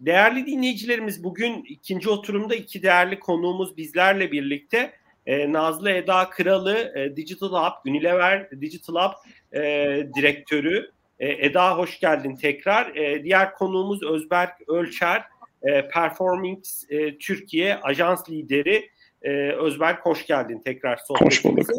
Değerli dinleyicilerimiz bugün ikinci oturumda iki değerli konuğumuz bizlerle birlikte. E, Nazlı Eda Kralı e, Digital Hub, Unilever Digital Hub e, direktörü. E, Eda hoş geldin tekrar. E, diğer konuğumuz Özberk Ölçer, e, Performance e, Türkiye Ajans Lideri. E, Özberk hoş geldin tekrar sohbetimize.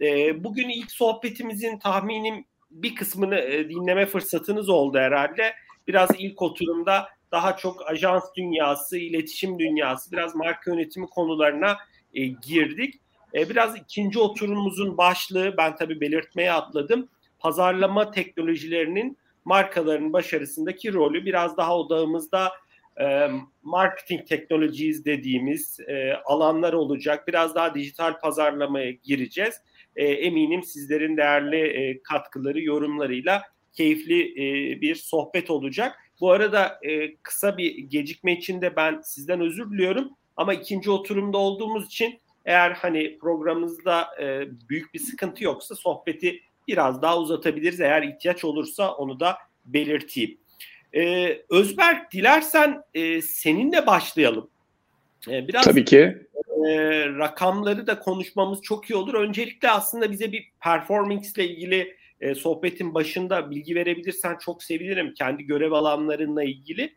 E, bugün ilk sohbetimizin tahminim bir kısmını e, dinleme fırsatınız oldu herhalde. Biraz ilk oturumda daha çok ajans dünyası, iletişim dünyası, biraz marka yönetimi konularına e, girdik. E, biraz ikinci oturumumuzun başlığı, ben tabii belirtmeye atladım. Pazarlama teknolojilerinin markaların başarısındaki rolü biraz daha odağımızda e, marketing teknolojiyiz dediğimiz e, alanlar olacak. Biraz daha dijital pazarlamaya gireceğiz. E, eminim sizlerin değerli e, katkıları, yorumlarıyla keyifli e, bir sohbet olacak. Bu arada e, kısa bir gecikme için de ben sizden özür diliyorum. Ama ikinci oturumda olduğumuz için eğer hani programımızda e, büyük bir sıkıntı yoksa sohbeti biraz daha uzatabiliriz. Eğer ihtiyaç olursa onu da belirteyim. E, Özberk dilersen e, seninle başlayalım. E, biraz Tabii ki. E, rakamları da konuşmamız çok iyi olur. Öncelikle aslında bize bir performance ile ilgili e, sohbetin başında bilgi verebilirsen çok sevinirim kendi görev alanlarınla ilgili.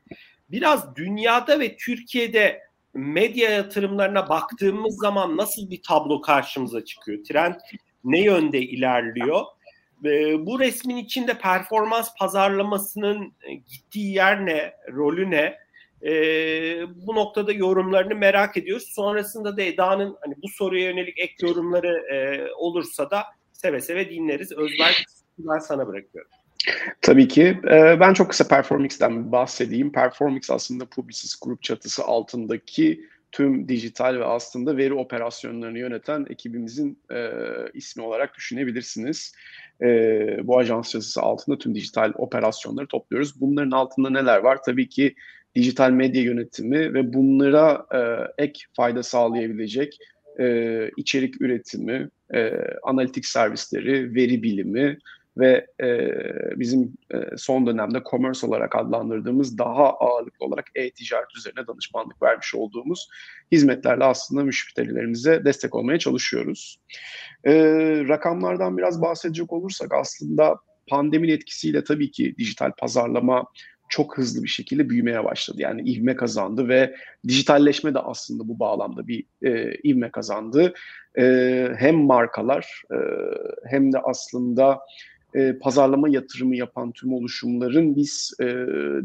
Biraz dünyada ve Türkiye'de medya yatırımlarına baktığımız zaman nasıl bir tablo karşımıza çıkıyor? Trend ne yönde ilerliyor? E, bu resmin içinde performans pazarlamasının gittiği yer ne, rolü ne? E, bu noktada yorumlarını merak ediyoruz. Sonrasında da Eda'nın hani bu soruya yönelik ek yorumları e, olursa da seve seve dinleriz. Özberk ben sana bırakıyorum. Tabii ki. Ee, ben çok kısa Performix'ten bahsedeyim. Performix aslında Publicis Group çatısı altındaki tüm dijital ve aslında veri operasyonlarını yöneten ekibimizin e, ismi olarak düşünebilirsiniz. E, bu ajans çatısı altında tüm dijital operasyonları topluyoruz. Bunların altında neler var? Tabii ki dijital medya yönetimi ve bunlara e, ek fayda sağlayabilecek e, içerik üretimi, e, analitik servisleri, veri bilimi ve e, bizim e, son dönemde commerce olarak adlandırdığımız daha ağırlıklı olarak e-ticaret üzerine danışmanlık vermiş olduğumuz hizmetlerle aslında müşterilerimize destek olmaya çalışıyoruz. E, rakamlardan biraz bahsedecek olursak aslında pandeminin etkisiyle tabii ki dijital pazarlama çok hızlı bir şekilde büyümeye başladı. Yani ivme kazandı ve dijitalleşme de aslında bu bağlamda bir e, ivme kazandı. E, hem markalar e, hem de aslında e, pazarlama yatırımı yapan tüm oluşumların biz e,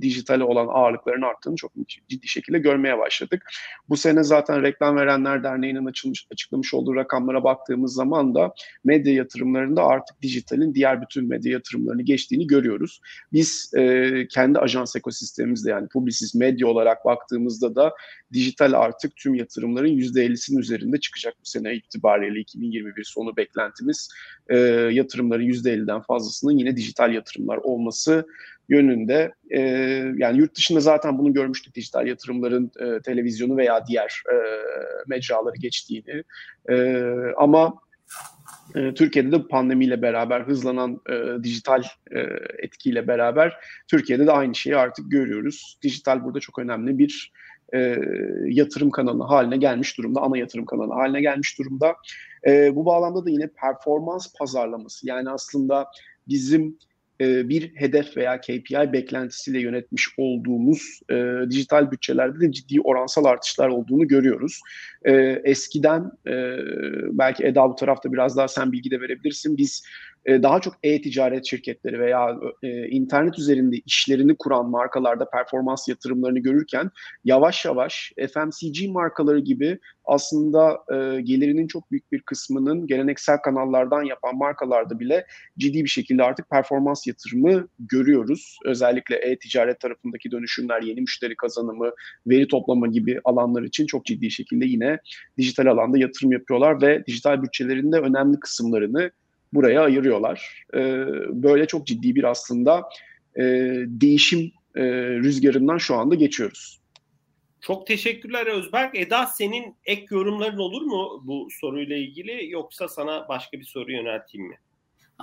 dijitale olan ağırlıklarının arttığını çok ciddi şekilde görmeye başladık. Bu sene zaten Reklam Verenler Derneği'nin açılmış, açıklamış olduğu rakamlara baktığımız zaman da medya yatırımlarında artık dijitalin diğer bütün medya yatırımlarını geçtiğini görüyoruz. Biz e, kendi ajans ekosistemimizde yani Publicis Medya olarak baktığımızda da dijital artık tüm yatırımların %50'sinin üzerinde çıkacak bu sene itibariyle 2021 sonu beklentimiz e, yatırımların %50'den fazlasının yine dijital yatırımlar olması yönünde. E, yani yurt dışında zaten bunu görmüştük dijital yatırımların e, televizyonu veya diğer e, mecraları geçtiğini. E, ama e, Türkiye'de de pandemiyle beraber hızlanan e, dijital e, etkiyle beraber Türkiye'de de aynı şeyi artık görüyoruz. Dijital burada çok önemli bir e, yatırım kanalı haline gelmiş durumda, ana yatırım kanalı haline gelmiş durumda. E, bu bağlamda da yine performans pazarlaması yani aslında bizim e, bir hedef veya KPI beklentisiyle yönetmiş olduğumuz e, dijital bütçelerde de ciddi oransal artışlar olduğunu görüyoruz. E, eskiden e, belki Eda bu tarafta biraz daha sen bilgi de verebilirsin. Biz e, daha çok e-ticaret şirketleri veya e, internet üzerinde işlerini kuran markalarda performans yatırımlarını görürken yavaş yavaş FMCG markaları gibi aslında e, gelirinin çok büyük bir kısmının geleneksel kanallardan yapan markalarda bile ciddi bir şekilde artık performans yatırımı görüyoruz. Özellikle e-ticaret tarafındaki dönüşümler, yeni müşteri kazanımı, veri toplama gibi alanlar için çok ciddi şekilde yine dijital alanda yatırım yapıyorlar ve dijital bütçelerinde önemli kısımlarını buraya ayırıyorlar. E, böyle çok ciddi bir aslında e, değişim e, rüzgarından şu anda geçiyoruz. Çok teşekkürler Özberk. Eda senin ek yorumların olur mu bu soruyla ilgili yoksa sana başka bir soru yönelteyim mi?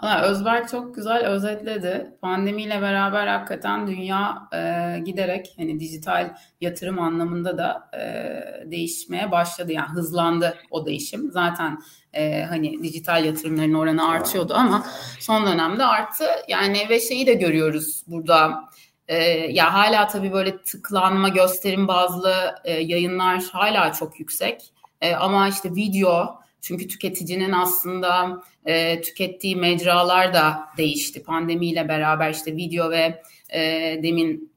Özberk çok güzel özetledi. Pandemiyle beraber hakikaten dünya e, giderek hani dijital yatırım anlamında da e, değişmeye başladı. Yani hızlandı o değişim. Zaten e, hani dijital yatırımların oranı artıyordu ama son dönemde arttı. Yani ve şeyi de görüyoruz burada. E, ya hala tabii böyle tıklanma gösterim bazlı e, yayınlar hala çok yüksek. E, ama işte video çünkü tüketicinin aslında e, tükettiği mecralar da değişti. Pandemiyle beraber işte video ve e, demin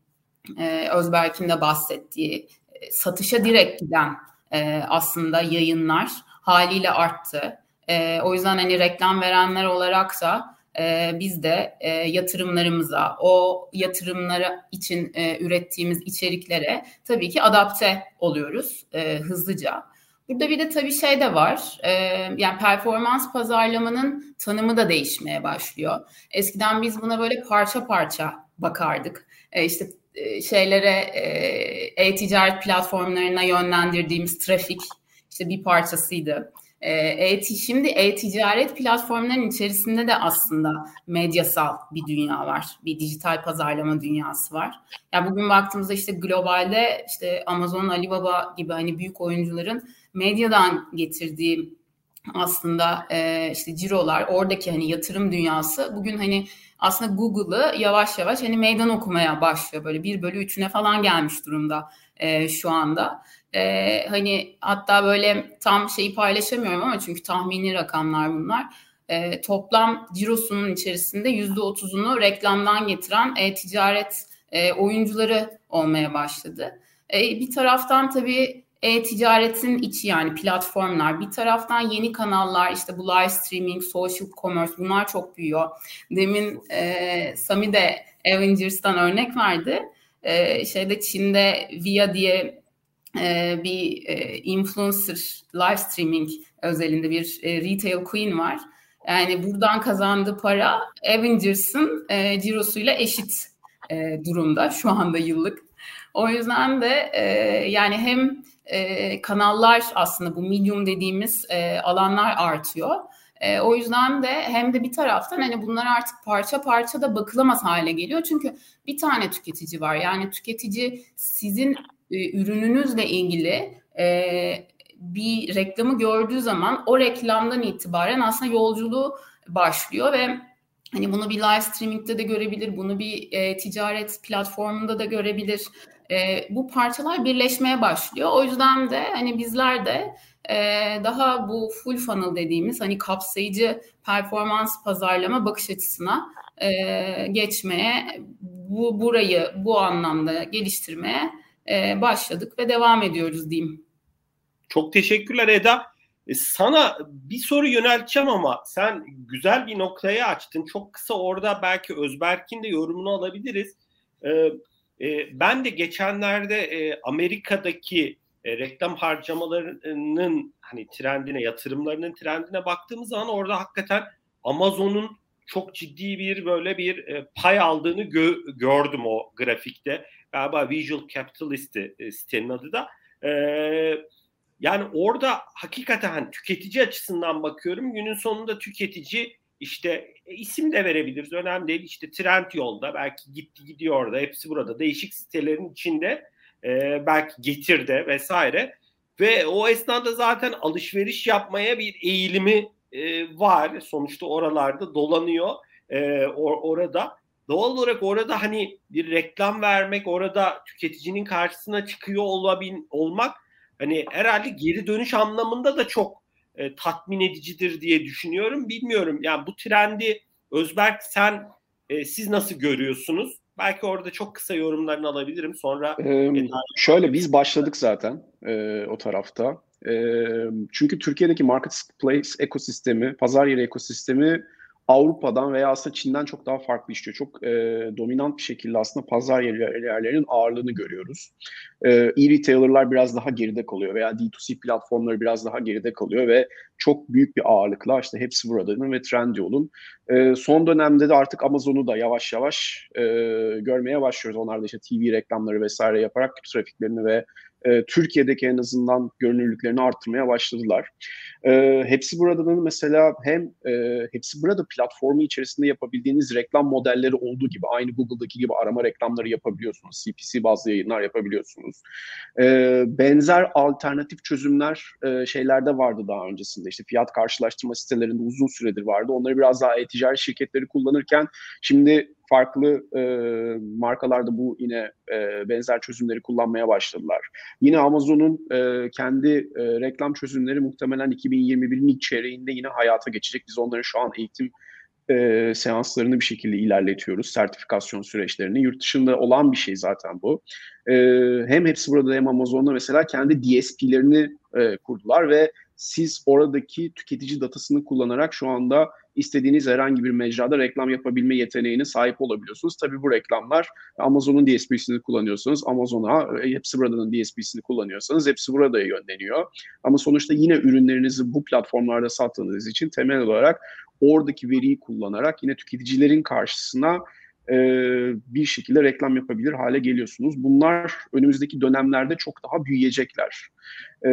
e, Özberk'in de bahsettiği e, satışa direkt giden e, aslında yayınlar haliyle arttı. E, o yüzden hani reklam verenler olarak da e, biz de e, yatırımlarımıza, o yatırımları için e, ürettiğimiz içeriklere tabii ki adapte oluyoruz e, hızlıca. Burada bir de tabii şey de var. E, yani performans pazarlamanın tanımı da değişmeye başlıyor. Eskiden biz buna böyle parça parça bakardık. E, işte e, şeylere e-ticaret platformlarına yönlendirdiğimiz trafik işte bir parçasıydı. E, şimdi e-ticaret platformlarının içerisinde de aslında medyasal bir dünya var. Bir dijital pazarlama dünyası var. Ya yani bugün baktığımızda işte globalde işte Amazon, Alibaba gibi hani büyük oyuncuların medyadan getirdiği aslında e, işte cirolar, oradaki hani yatırım dünyası bugün hani aslında Google'ı yavaş yavaş hani meydan okumaya başlıyor. Böyle bir bölü üçüne falan gelmiş durumda e, şu anda. E, hani hatta böyle tam şeyi paylaşamıyorum ama çünkü tahmini rakamlar bunlar. E, toplam cirosunun içerisinde yüzde otuzunu reklamdan getiren e-ticaret e, oyuncuları olmaya başladı. E, bir taraftan tabii e-ticaretin içi yani platformlar bir taraftan yeni kanallar işte bu live streaming, social commerce bunlar çok büyüyor. Demin e, Sami de Avengers'tan örnek verdi. E, şeyde Çin'de Via diye e, bir e, influencer live streaming özelinde bir e, retail queen var. Yani buradan kazandığı para Avengers'ın e, cirosuyla eşit e, durumda şu anda yıllık. O yüzden de e, yani hem e, kanallar aslında bu medium dediğimiz e, alanlar artıyor. E, o yüzden de hem de bir taraftan hani bunlar artık parça parça da bakılamaz hale geliyor. Çünkü bir tane tüketici var. Yani tüketici sizin e, ürününüzle ilgili e, bir reklamı gördüğü zaman o reklamdan itibaren aslında yolculuğu başlıyor ve hani bunu bir live streaming'de de görebilir, bunu bir e, ticaret platformunda da görebilir e, bu parçalar birleşmeye başlıyor. O yüzden de hani bizler de e, daha bu full funnel dediğimiz hani kapsayıcı performans pazarlama bakış açısına e, geçmeye, bu burayı bu anlamda geliştirmeye e, başladık ve devam ediyoruz diyeyim. Çok teşekkürler Eda. E, sana bir soru yönelteceğim ama sen güzel bir noktayı açtın. Çok kısa orada belki Özberk'in de yorumunu alabiliriz. Ee, e, ben de geçenlerde e, Amerika'daki e, reklam harcamalarının hani trendine, yatırımlarının trendine baktığımız zaman orada hakikaten Amazon'un çok ciddi bir böyle bir e, pay aldığını gö- gördüm o grafikte. Galiba Visual Capitalist'i e, sitenin adı da. E, yani orada hakikaten hani tüketici açısından bakıyorum. Günün sonunda tüketici işte e, isim de verebiliriz. Önemli değil. İşte Trend yolda belki gitti gidiyor orada. Hepsi burada. Değişik sitelerin içinde e, belki getirde vesaire. Ve o esnada zaten alışveriş yapmaya bir eğilimi e, var. Sonuçta oralarda dolanıyor e, or, orada. Doğal olarak orada hani bir reklam vermek, orada tüketicinin karşısına çıkıyor olabil, olmak hani herhalde geri dönüş anlamında da çok e, tatmin edicidir diye düşünüyorum. Bilmiyorum yani bu trendi Özberk sen e, siz nasıl görüyorsunuz? Belki orada çok kısa yorumlarını alabilirim. Sonra ee, şöyle biz başladık zaten e, o tarafta. E, çünkü Türkiye'deki marketplace ekosistemi, pazar yeri ekosistemi Avrupa'dan veya aslında Çin'den çok daha farklı işliyor. Çok e, dominant bir şekilde aslında pazar yerlerinin ağırlığını görüyoruz. E, e-retailer'lar biraz daha geride kalıyor veya D2C platformları biraz daha geride kalıyor ve çok büyük bir ağırlıkla işte hepsi buradanın ve Trendyol'un. E, son dönemde de artık Amazon'u da yavaş yavaş e, görmeye başlıyoruz. Onlar da işte TV reklamları vesaire yaparak trafiklerini ve e, Türkiye'deki en azından görünürlüklerini arttırmaya başladılar. E, hepsi buradanın mesela hem e, hepsi burada platformu içerisinde yapabildiğiniz reklam modelleri olduğu gibi aynı Google'daki gibi arama reklamları yapabiliyorsunuz. CPC bazlı yayınlar yapabiliyorsunuz. E, benzer alternatif çözümler e, şeylerde vardı daha öncesinde. İşte fiyat karşılaştırma sitelerinde uzun süredir vardı. Onları biraz daha e-ticaret şirketleri kullanırken şimdi farklı e, markalarda bu yine e, benzer çözümleri kullanmaya başladılar. Yine Amazon'un e, kendi e, reklam çözümleri muhtemelen 2021'in ilk çeyreğinde yine hayata geçecek. Biz onların şu an eğitim e, seanslarını bir şekilde ilerletiyoruz. Sertifikasyon süreçlerini. Yurt dışında olan bir şey zaten bu. E, hem hepsi burada hem Amazon'da mesela kendi DSP'lerini e, kurdular ve siz oradaki tüketici datasını kullanarak şu anda istediğiniz herhangi bir mecrada reklam yapabilme yeteneğine sahip olabiliyorsunuz. Tabii bu reklamlar Amazon'un DSP'sini kullanıyorsanız Amazon'a, e, hepsi buradanın DSP'sini kullanıyorsanız hepsi burada yönleniyor. Ama sonuçta yine ürünlerinizi bu platformlarda sattığınız için temel olarak oradaki veriyi kullanarak yine tüketicilerin karşısına e, bir şekilde reklam yapabilir hale geliyorsunuz. Bunlar önümüzdeki dönemlerde çok daha büyüyecekler e,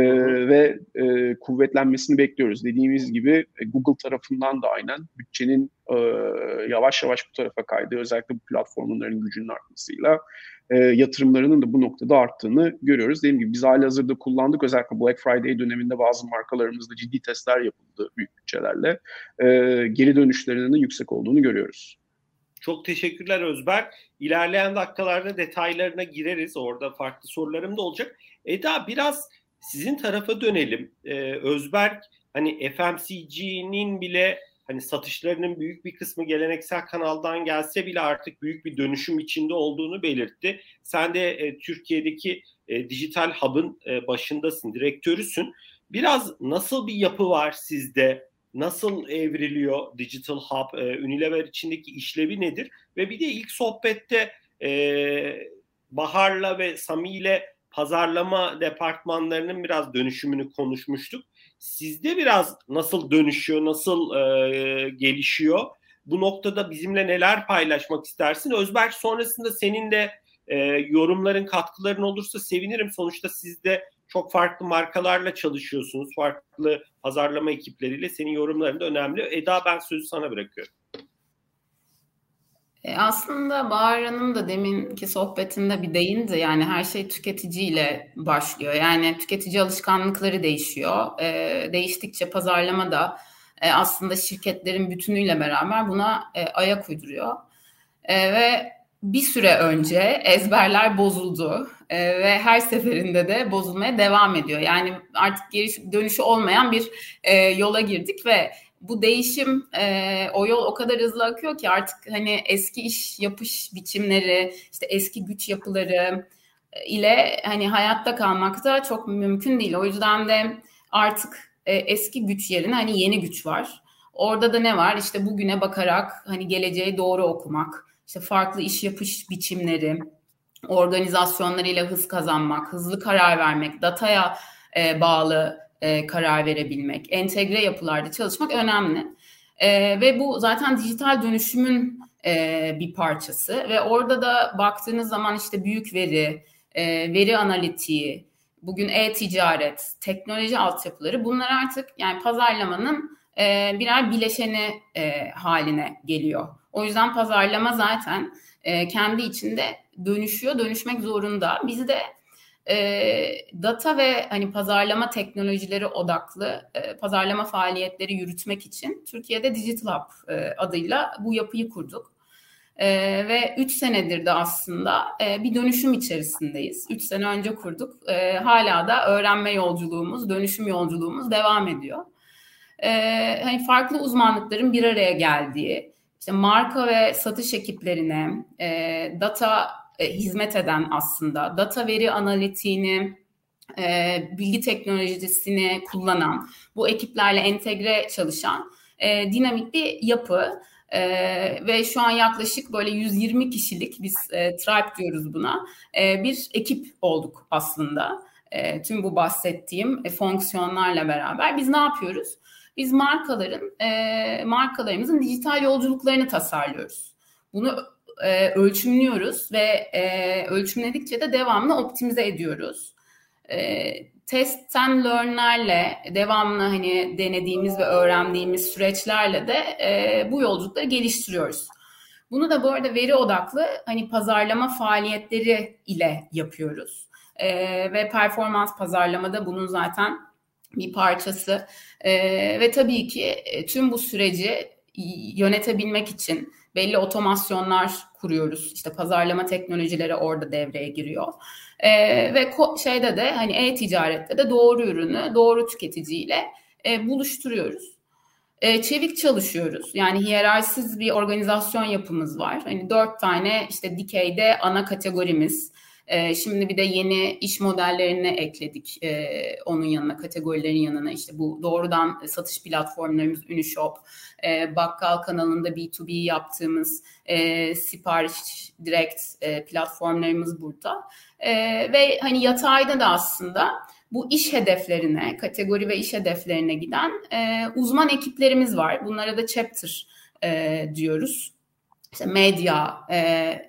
ve e, kuvvetlenmesini bekliyoruz. Dediğimiz gibi e, Google tarafından da aynen bütçenin e, yavaş yavaş bu tarafa kaydığı özellikle bu platformların gücünün artmasıyla e, yatırımlarının da bu noktada arttığını görüyoruz. Dediğim gibi biz hali hazırda kullandık. Özellikle Black Friday döneminde bazı markalarımızda ciddi testler yapıldı büyük bütçelerle. E, geri dönüşlerinin yüksek olduğunu görüyoruz. Çok teşekkürler Özberk. İlerleyen dakikalarda detaylarına gireriz. Orada farklı sorularım da olacak. Eda biraz sizin tarafa dönelim. Ee, Özberk hani FMCG'nin bile hani satışlarının büyük bir kısmı geleneksel kanaldan gelse bile artık büyük bir dönüşüm içinde olduğunu belirtti. Sen de e, Türkiye'deki e, dijital hub'ın e, başındasın, direktörüsün. Biraz nasıl bir yapı var sizde? Nasıl evriliyor Digital Hub, e, Unilever içindeki işlevi nedir? Ve bir de ilk sohbette e, Bahar'la ve Sami ile pazarlama departmanlarının biraz dönüşümünü konuşmuştuk. Sizde biraz nasıl dönüşüyor, nasıl e, gelişiyor? Bu noktada bizimle neler paylaşmak istersin? Özberk sonrasında senin de e, yorumların, katkıların olursa sevinirim. Sonuçta siz de çok farklı markalarla çalışıyorsunuz. Farklı pazarlama ekipleriyle. Senin yorumların da önemli. Eda ben sözü sana bırakıyorum. E aslında Bahar Hanım da deminki sohbetinde bir değindi. Yani her şey tüketiciyle başlıyor. Yani tüketici alışkanlıkları değişiyor. E, değiştikçe pazarlama da e, aslında şirketlerin bütünüyle beraber buna e, ayak uyduruyor. E, ve bir süre önce ezberler bozuldu e, ve her seferinde de bozulmaya devam ediyor. Yani artık geri dönüşü olmayan bir e, yola girdik ve bu değişim e, o yol o kadar hızlı akıyor ki artık hani eski iş yapış biçimleri işte eski güç yapıları e, ile hani hayatta kalmak da çok mümkün değil. O yüzden de artık e, eski güç yerine hani yeni güç var. Orada da ne var? İşte bugüne bakarak hani geleceği doğru okumak işte farklı iş yapış biçimleri, organizasyonlarıyla hız kazanmak, hızlı karar vermek, dataya e, bağlı e, karar verebilmek, entegre yapılarda çalışmak önemli. E, ve bu zaten dijital dönüşümün e, bir parçası ve orada da baktığınız zaman işte büyük veri, e, veri analitiği, bugün e-ticaret, teknoloji altyapıları bunlar artık yani pazarlamanın e, birer bileşeni e, haline geliyor. O yüzden pazarlama zaten e, kendi içinde dönüşüyor, dönüşmek zorunda. Biz de e, data ve hani pazarlama teknolojileri odaklı e, pazarlama faaliyetleri yürütmek için Türkiye'de Digital Hub e, adıyla bu yapıyı kurduk. E, ve 3 senedir de aslında e, bir dönüşüm içerisindeyiz. 3 sene önce kurduk. E, hala da öğrenme yolculuğumuz, dönüşüm yolculuğumuz devam ediyor. E, hani farklı uzmanlıkların bir araya geldiği, işte marka ve satış ekiplerine e, data e, hizmet eden aslında data veri analitiğini e, bilgi teknolojisini kullanan bu ekiplerle entegre çalışan e, dinamik bir yapı. E, ve şu an yaklaşık böyle 120 kişilik biz e, tribe diyoruz buna e, bir ekip olduk aslında. E, tüm bu bahsettiğim e, fonksiyonlarla beraber. Biz ne yapıyoruz? Biz markaların e, markalarımızın dijital yolculuklarını tasarlıyoruz. Bunu e, ölçümlüyoruz ve e, ölçümledikçe de devamlı optimize ediyoruz. E, test and learn'lerle devamlı hani denediğimiz ve öğrendiğimiz süreçlerle de e, bu yolculukları geliştiriyoruz. Bunu da bu arada veri odaklı hani pazarlama faaliyetleri ile yapıyoruz. E, ve performans pazarlamada bunun zaten bir parçası. E, ve tabii ki e, tüm bu süreci yönetebilmek için belli otomasyonlar kuruyoruz. İşte pazarlama teknolojileri orada devreye giriyor. E, ve şeyde de hani e-ticarette de doğru ürünü doğru tüketiciyle e, buluşturuyoruz. E, çevik çalışıyoruz. Yani hiyerarşisiz bir organizasyon yapımız var. Hani dört tane işte dikeyde ana kategorimiz. E, şimdi bir de yeni iş modellerini ekledik e, onun yanına, kategorilerin yanına. işte bu doğrudan satış platformlarımız Unishop, e, bakkal kanalında B2B yaptığımız e, sipariş direkt e, platformlarımız burada. Ve hani yatayda da aslında bu iş hedeflerine, kategori ve iş hedeflerine giden uzman ekiplerimiz var. Bunlara da chapter diyoruz. İşte medya,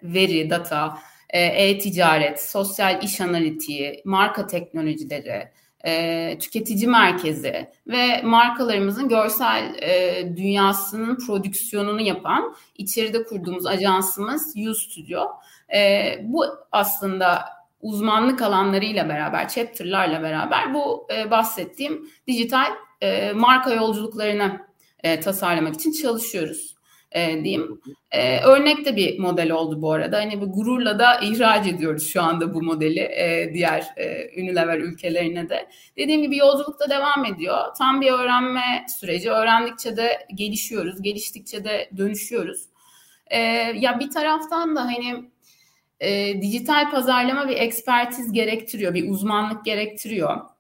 veri, data, e-ticaret, sosyal iş analitiği, marka teknolojileri, e, tüketici merkezi ve markalarımızın görsel e, dünyasının prodüksiyonunu yapan içeride kurduğumuz ajansımız U Studio. E, bu aslında uzmanlık alanlarıyla beraber, chapter'larla beraber bu e, bahsettiğim dijital e, marka yolculuklarını e, tasarlamak için çalışıyoruz e, diyeyim. E, örnek de bir model oldu bu arada. Hani bir gururla da ihraç ediyoruz şu anda bu modeli e, diğer e, Unilever ülkelerine de. Dediğim gibi yolculukta devam ediyor. Tam bir öğrenme süreci. Öğrendikçe de gelişiyoruz. Geliştikçe de dönüşüyoruz. E, ya bir taraftan da hani e, dijital pazarlama bir ekspertiz gerektiriyor, bir uzmanlık gerektiriyor.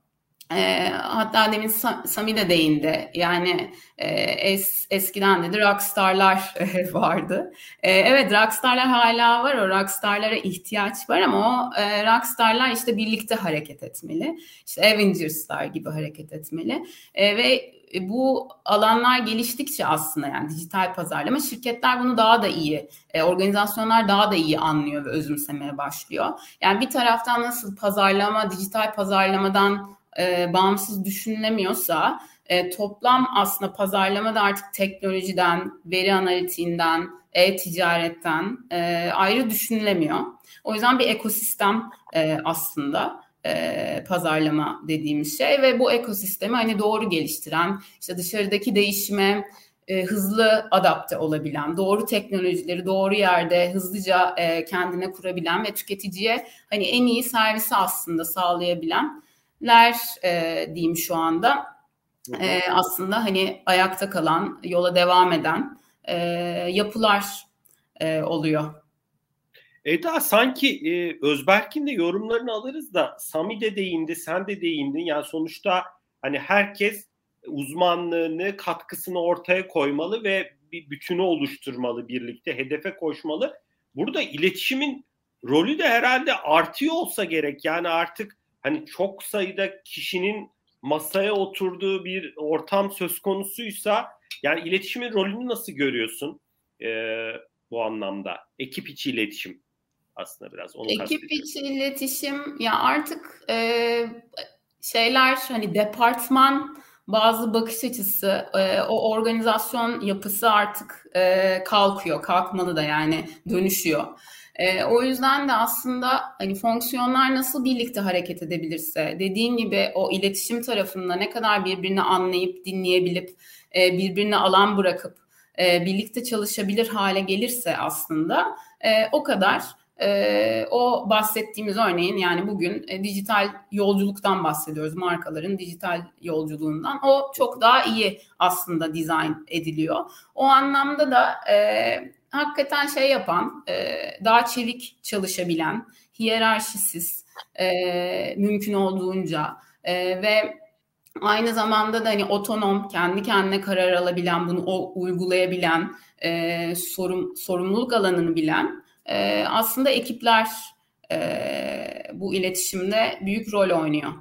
E, hatta demin Sami de değindi. Yani e, es, eskiden dedi rockstarlar vardı. E, evet rockstarlar hala var. O rockstarlara ihtiyaç var ama o e, rockstarlar işte birlikte hareket etmeli. İşte Avengers'lar gibi hareket etmeli. E, ve bu alanlar geliştikçe aslında yani dijital pazarlama şirketler bunu daha da iyi, organizasyonlar daha da iyi anlıyor ve özümsemeye başlıyor. Yani bir taraftan nasıl pazarlama, dijital pazarlamadan e, bağımsız düşünülemiyorsa e, toplam aslında pazarlama da artık teknolojiden, veri analitiğinden, e-ticaretten e, ayrı düşünülemiyor. O yüzden bir ekosistem e, aslında e, pazarlama dediğimiz şey ve bu ekosistemi hani doğru geliştiren, işte dışarıdaki değişime e, hızlı adapte olabilen, doğru teknolojileri doğru yerde hızlıca e, kendine kurabilen ve tüketiciye hani en iyi servisi aslında sağlayabilenler e, diyeyim şu anda. E, aslında hani ayakta kalan, yola devam eden e, yapılar e, oluyor Eda sanki e, Özberk'in de yorumlarını alırız da Sami de değindi, sen de değindin. Yani sonuçta hani herkes uzmanlığını, katkısını ortaya koymalı ve bir bütünü oluşturmalı birlikte, hedefe koşmalı. Burada iletişimin rolü de herhalde artıyor olsa gerek. Yani artık hani çok sayıda kişinin masaya oturduğu bir ortam söz konusuysa yani iletişimin rolünü nasıl görüyorsun e, bu anlamda? Ekip içi iletişim aslında biraz. Onu Ekip içi iletişim ya artık e, şeyler hani departman bazı bakış açısı e, o organizasyon yapısı artık e, kalkıyor kalkmalı da yani dönüşüyor. E, o yüzden de aslında hani fonksiyonlar nasıl birlikte hareket edebilirse dediğin gibi o iletişim tarafında ne kadar birbirini anlayıp dinleyebilip e, birbirine alan bırakıp e, birlikte çalışabilir hale gelirse aslında e, o kadar e, o bahsettiğimiz örneğin yani bugün e, dijital yolculuktan bahsediyoruz markaların dijital yolculuğundan. O çok daha iyi aslında dizayn ediliyor. O anlamda da e, hakikaten şey yapan, e, daha çevik çalışabilen, hiyerarşisiz, e, mümkün olduğunca e, ve aynı zamanda da hani otonom, kendi kendine karar alabilen, bunu o uygulayabilen, e, sorum, sorumluluk alanını bilen e, aslında ekipler e, bu iletişimde büyük rol oynuyor.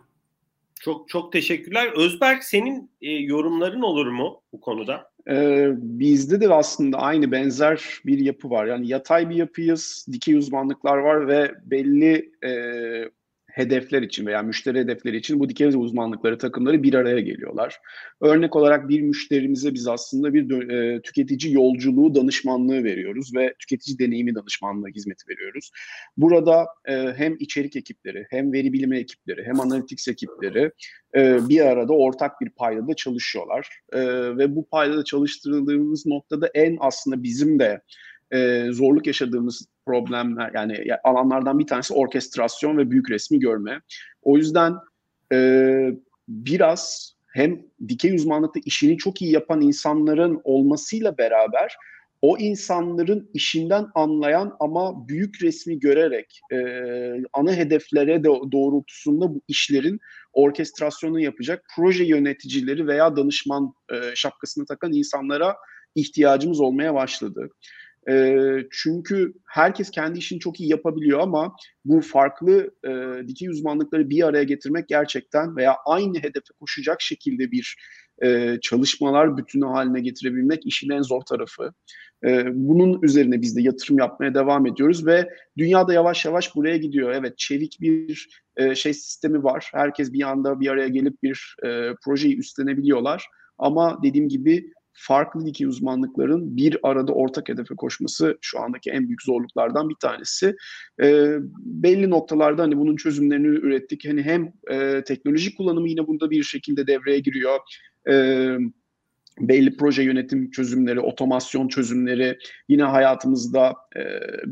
Çok çok teşekkürler. Özberk senin e, yorumların olur mu bu konuda? Ee, bizde de aslında aynı benzer bir yapı var. Yani yatay bir yapıyız, dikey uzmanlıklar var ve belli e, hedefler için veya müşteri hedefleri için bu dikey uzmanlıkları takımları bir araya geliyorlar. Örnek olarak bir müşterimize biz aslında bir e, tüketici yolculuğu danışmanlığı veriyoruz ve tüketici deneyimi danışmanlığı hizmeti veriyoruz. Burada e, hem içerik ekipleri, hem veri bilimi ekipleri, hem analytics ekipleri e, bir arada ortak bir paydada çalışıyorlar. E, ve bu paydada çalıştırıldığımız noktada en aslında bizim de e, zorluk yaşadığımız problemler yani alanlardan bir tanesi orkestrasyon ve büyük resmi görme. O yüzden e, biraz hem dikey uzmanlıkta işini çok iyi yapan insanların olmasıyla beraber o insanların işinden anlayan ama büyük resmi görerek e, ana hedeflere de doğrultusunda bu işlerin orkestrasyonu yapacak proje yöneticileri veya danışman e, şapkasını takan insanlara ihtiyacımız olmaya başladı. E, çünkü herkes kendi işini çok iyi yapabiliyor ama bu farklı e, dikey uzmanlıkları bir araya getirmek gerçekten veya aynı hedefe koşacak şekilde bir e, çalışmalar bütünü haline getirebilmek işin en zor tarafı. E, bunun üzerine biz de yatırım yapmaya devam ediyoruz ve dünyada yavaş yavaş buraya gidiyor. Evet çevik bir e, şey sistemi var. Herkes bir anda bir araya gelip bir e, projeyi üstlenebiliyorlar. Ama dediğim gibi farklı dikey uzmanlıkların bir arada ortak hedefe koşması şu andaki en büyük zorluklardan bir tanesi. E, belli noktalarda hani bunun çözümlerini ürettik. Hani hem e, teknoloji kullanımı yine bunda bir şekilde devreye giriyor. E, belli proje yönetim çözümleri, otomasyon çözümleri yine hayatımızda e,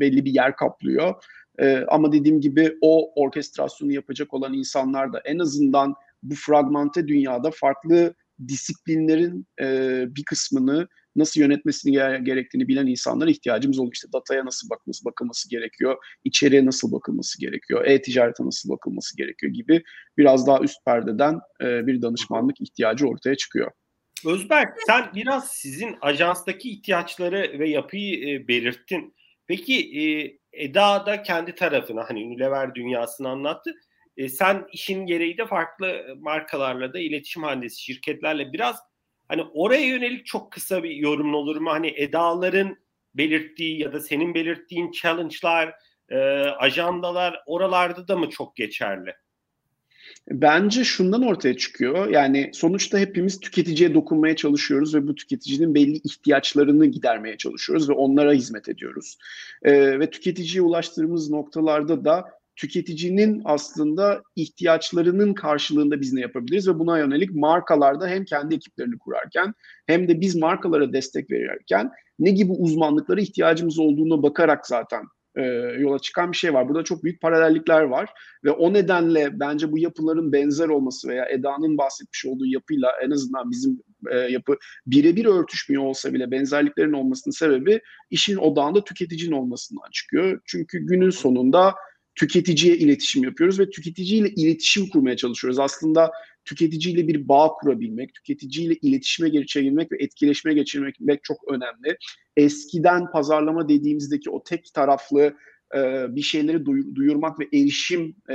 belli bir yer kaplıyor. E, ama dediğim gibi o orkestrasyonu yapacak olan insanlar da en azından bu fragmente dünyada farklı disiplinlerin e, bir kısmını nasıl yönetmesini gerektiğini bilen insanlara ihtiyacımız oluyor. İşte dataya nasıl bakılması, bakılması gerekiyor, içeriye nasıl bakılması gerekiyor, e-ticarete nasıl bakılması gerekiyor gibi biraz daha üst perdeden e, bir danışmanlık ihtiyacı ortaya çıkıyor. Özberk sen biraz sizin ajanstaki ihtiyaçları ve yapıyı e, belirttin. Peki e, Eda da kendi tarafına hani Unilever dünyasını anlattı. E, sen işin gereği de farklı markalarla da iletişim halindesi şirketlerle biraz hani oraya yönelik çok kısa bir yorum olur mu? Hani Eda'ların belirttiği ya da senin belirttiğin challenge'lar, e, ajandalar oralarda da mı çok geçerli? Bence şundan ortaya çıkıyor. Yani sonuçta hepimiz tüketiciye dokunmaya çalışıyoruz ve bu tüketicinin belli ihtiyaçlarını gidermeye çalışıyoruz ve onlara hizmet ediyoruz. Ee, ve tüketiciye ulaştığımız noktalarda da tüketicinin aslında ihtiyaçlarının karşılığında biz ne yapabiliriz ve buna yönelik markalarda hem kendi ekiplerini kurarken hem de biz markalara destek verirken ne gibi uzmanlıklara ihtiyacımız olduğuna bakarak zaten e, yola çıkan bir şey var. Burada çok büyük paralellikler var ve o nedenle bence bu yapıların benzer olması veya Eda'nın bahsetmiş olduğu yapıyla en azından bizim e, yapı birebir örtüşmüyor olsa bile benzerliklerin olmasının sebebi işin odağında tüketicinin olmasından çıkıyor. Çünkü günün sonunda tüketiciye iletişim yapıyoruz ve tüketiciyle iletişim kurmaya çalışıyoruz. Aslında tüketiciyle bir bağ kurabilmek, tüketiciyle iletişime geçebilmek ve etkileşime geçirmek çok önemli. Eskiden pazarlama dediğimizdeki o tek taraflı e, bir şeyleri duyurmak ve erişim e,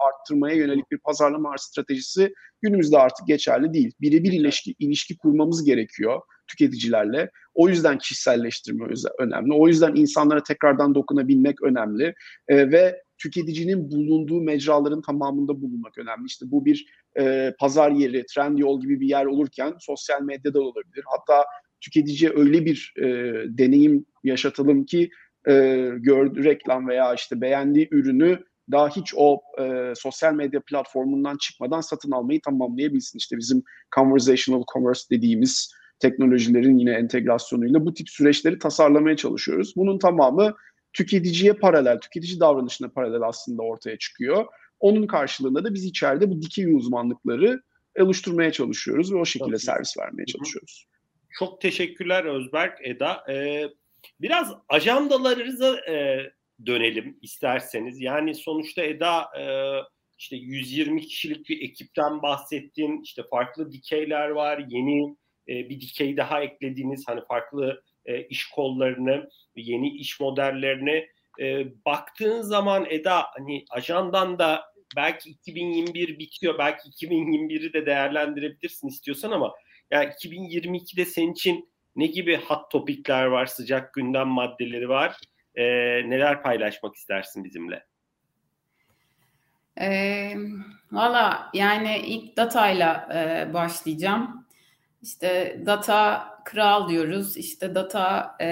arttırmaya yönelik bir pazarlama stratejisi günümüzde artık geçerli değil. Birebir ilişki, ilişki kurmamız gerekiyor tüketicilerle. O yüzden kişiselleştirme önemli. O yüzden insanlara tekrardan dokunabilmek önemli. E, ve tüketicinin bulunduğu mecraların tamamında bulunmak önemli. İşte bu bir e, pazar yeri, trend yol gibi bir yer olurken sosyal medyada olabilir. Hatta tüketiciye öyle bir e, deneyim yaşatalım ki e, gördüğü reklam veya işte beğendiği ürünü daha hiç o e, sosyal medya platformundan çıkmadan satın almayı tamamlayabilsin. İşte bizim conversational commerce dediğimiz teknolojilerin yine entegrasyonuyla bu tip süreçleri tasarlamaya çalışıyoruz. Bunun tamamı tüketiciye paralel, tüketici davranışına paralel aslında ortaya çıkıyor. Onun karşılığında da biz içeride bu dikey uzmanlıkları oluşturmaya çalışıyoruz ve o şekilde Çok servis vermeye çalışıyoruz. Çok teşekkürler Özberk, Eda. Ee, biraz ajandalarınıza e, dönelim isterseniz. Yani sonuçta Eda e, işte 120 kişilik bir ekipten bahsettin. İşte farklı dikeyler var, yeni bir dikey daha eklediğiniz hani farklı e, iş kollarını, yeni iş modellerini e, baktığın zaman Eda hani ajandan da belki 2021 bitiyor. Belki 2021'i de değerlendirebilirsin istiyorsan ama yani 2022'de senin için ne gibi hot topikler var, sıcak gündem maddeleri var? E, neler paylaşmak istersin bizimle? E, Valla yani ilk datayla e, başlayacağım. İşte data kral diyoruz, işte data e,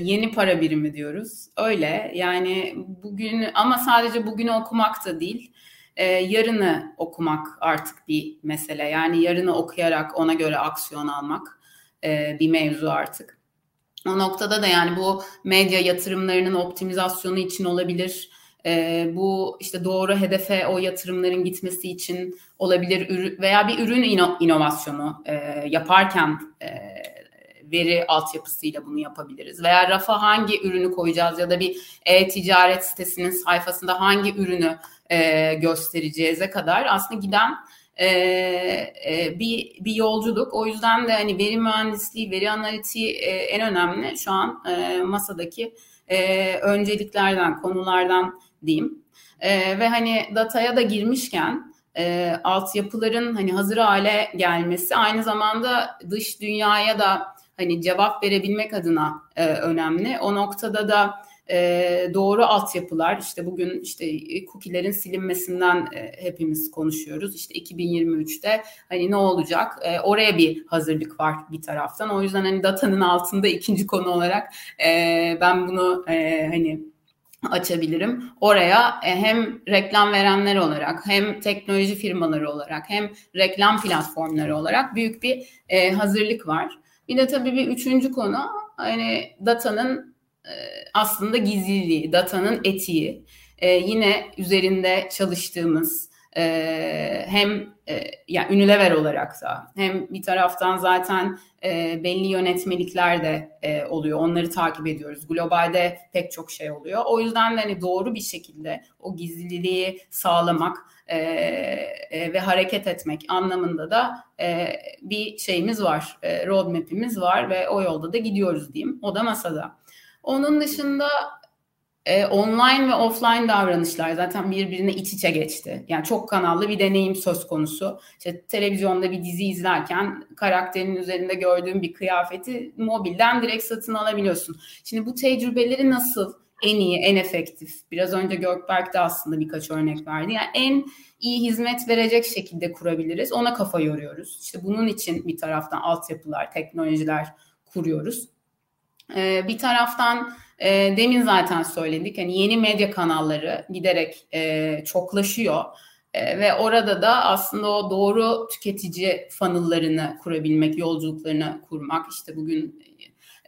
yeni para birimi diyoruz. Öyle yani bugün ama sadece bugünü okumak da değil, e, yarını okumak artık bir mesele. Yani yarını okuyarak ona göre aksiyon almak e, bir mevzu artık. O noktada da yani bu medya yatırımlarının optimizasyonu için olabilir. E, bu işte doğru hedefe o yatırımların gitmesi için olabilir veya bir ürün ino, inovasyonu e, yaparken e, veri altyapısıyla bunu yapabiliriz. Veya rafa hangi ürünü koyacağız ya da bir e-ticaret sitesinin sayfasında hangi ürünü e, göstereceğize kadar aslında giden e, e, bir bir yolculuk. O yüzden de hani veri mühendisliği, veri analitiği e, en önemli şu an e, masadaki e, önceliklerden, konulardan diyeyim. E, ve hani dataya da girmişken e, altyapıların hani hazır hale gelmesi aynı zamanda dış dünyaya da hani cevap verebilmek adına e, önemli. O noktada da e, doğru altyapılar işte bugün işte cookie'lerin silinmesinden e, hepimiz konuşuyoruz. İşte 2023'te hani ne olacak? E, oraya bir hazırlık var bir taraftan. O yüzden hani datanın altında ikinci konu olarak e, ben bunu e, hani açabilirim. Oraya e, hem reklam verenler olarak hem teknoloji firmaları olarak hem reklam platformları olarak büyük bir e, hazırlık var. Bir de tabii bir üçüncü konu hani datanın e, aslında gizliliği, datanın etiği. E, yine üzerinde çalıştığımız e, hem e, yani Unilever olarak da hem bir taraftan zaten e, belli yönetmelikler de e, oluyor. Onları takip ediyoruz. Globalde pek çok şey oluyor. O yüzden de hani doğru bir şekilde o gizliliği sağlamak e, e, ve hareket etmek anlamında da e, bir şeyimiz var. E, roadmap'imiz var ve o yolda da gidiyoruz diyeyim. O da masada. Onun dışında e, online ve offline davranışlar zaten birbirine iç içe geçti. Yani çok kanallı bir deneyim söz konusu. İşte televizyonda bir dizi izlerken karakterin üzerinde gördüğün bir kıyafeti mobilden direkt satın alabiliyorsun. Şimdi bu tecrübeleri nasıl en iyi, en efektif. Biraz önce Gökberk de aslında birkaç örnek verdi. Yani en iyi hizmet verecek şekilde kurabiliriz. Ona kafa yoruyoruz. İşte bunun için bir taraftan altyapılar, teknolojiler kuruyoruz. Ee, bir taraftan e, demin zaten söyledik hani yeni medya kanalları giderek e, çoklaşıyor. E, ve orada da aslında o doğru tüketici funnel'larını kurabilmek, yolculuklarını kurmak işte bugün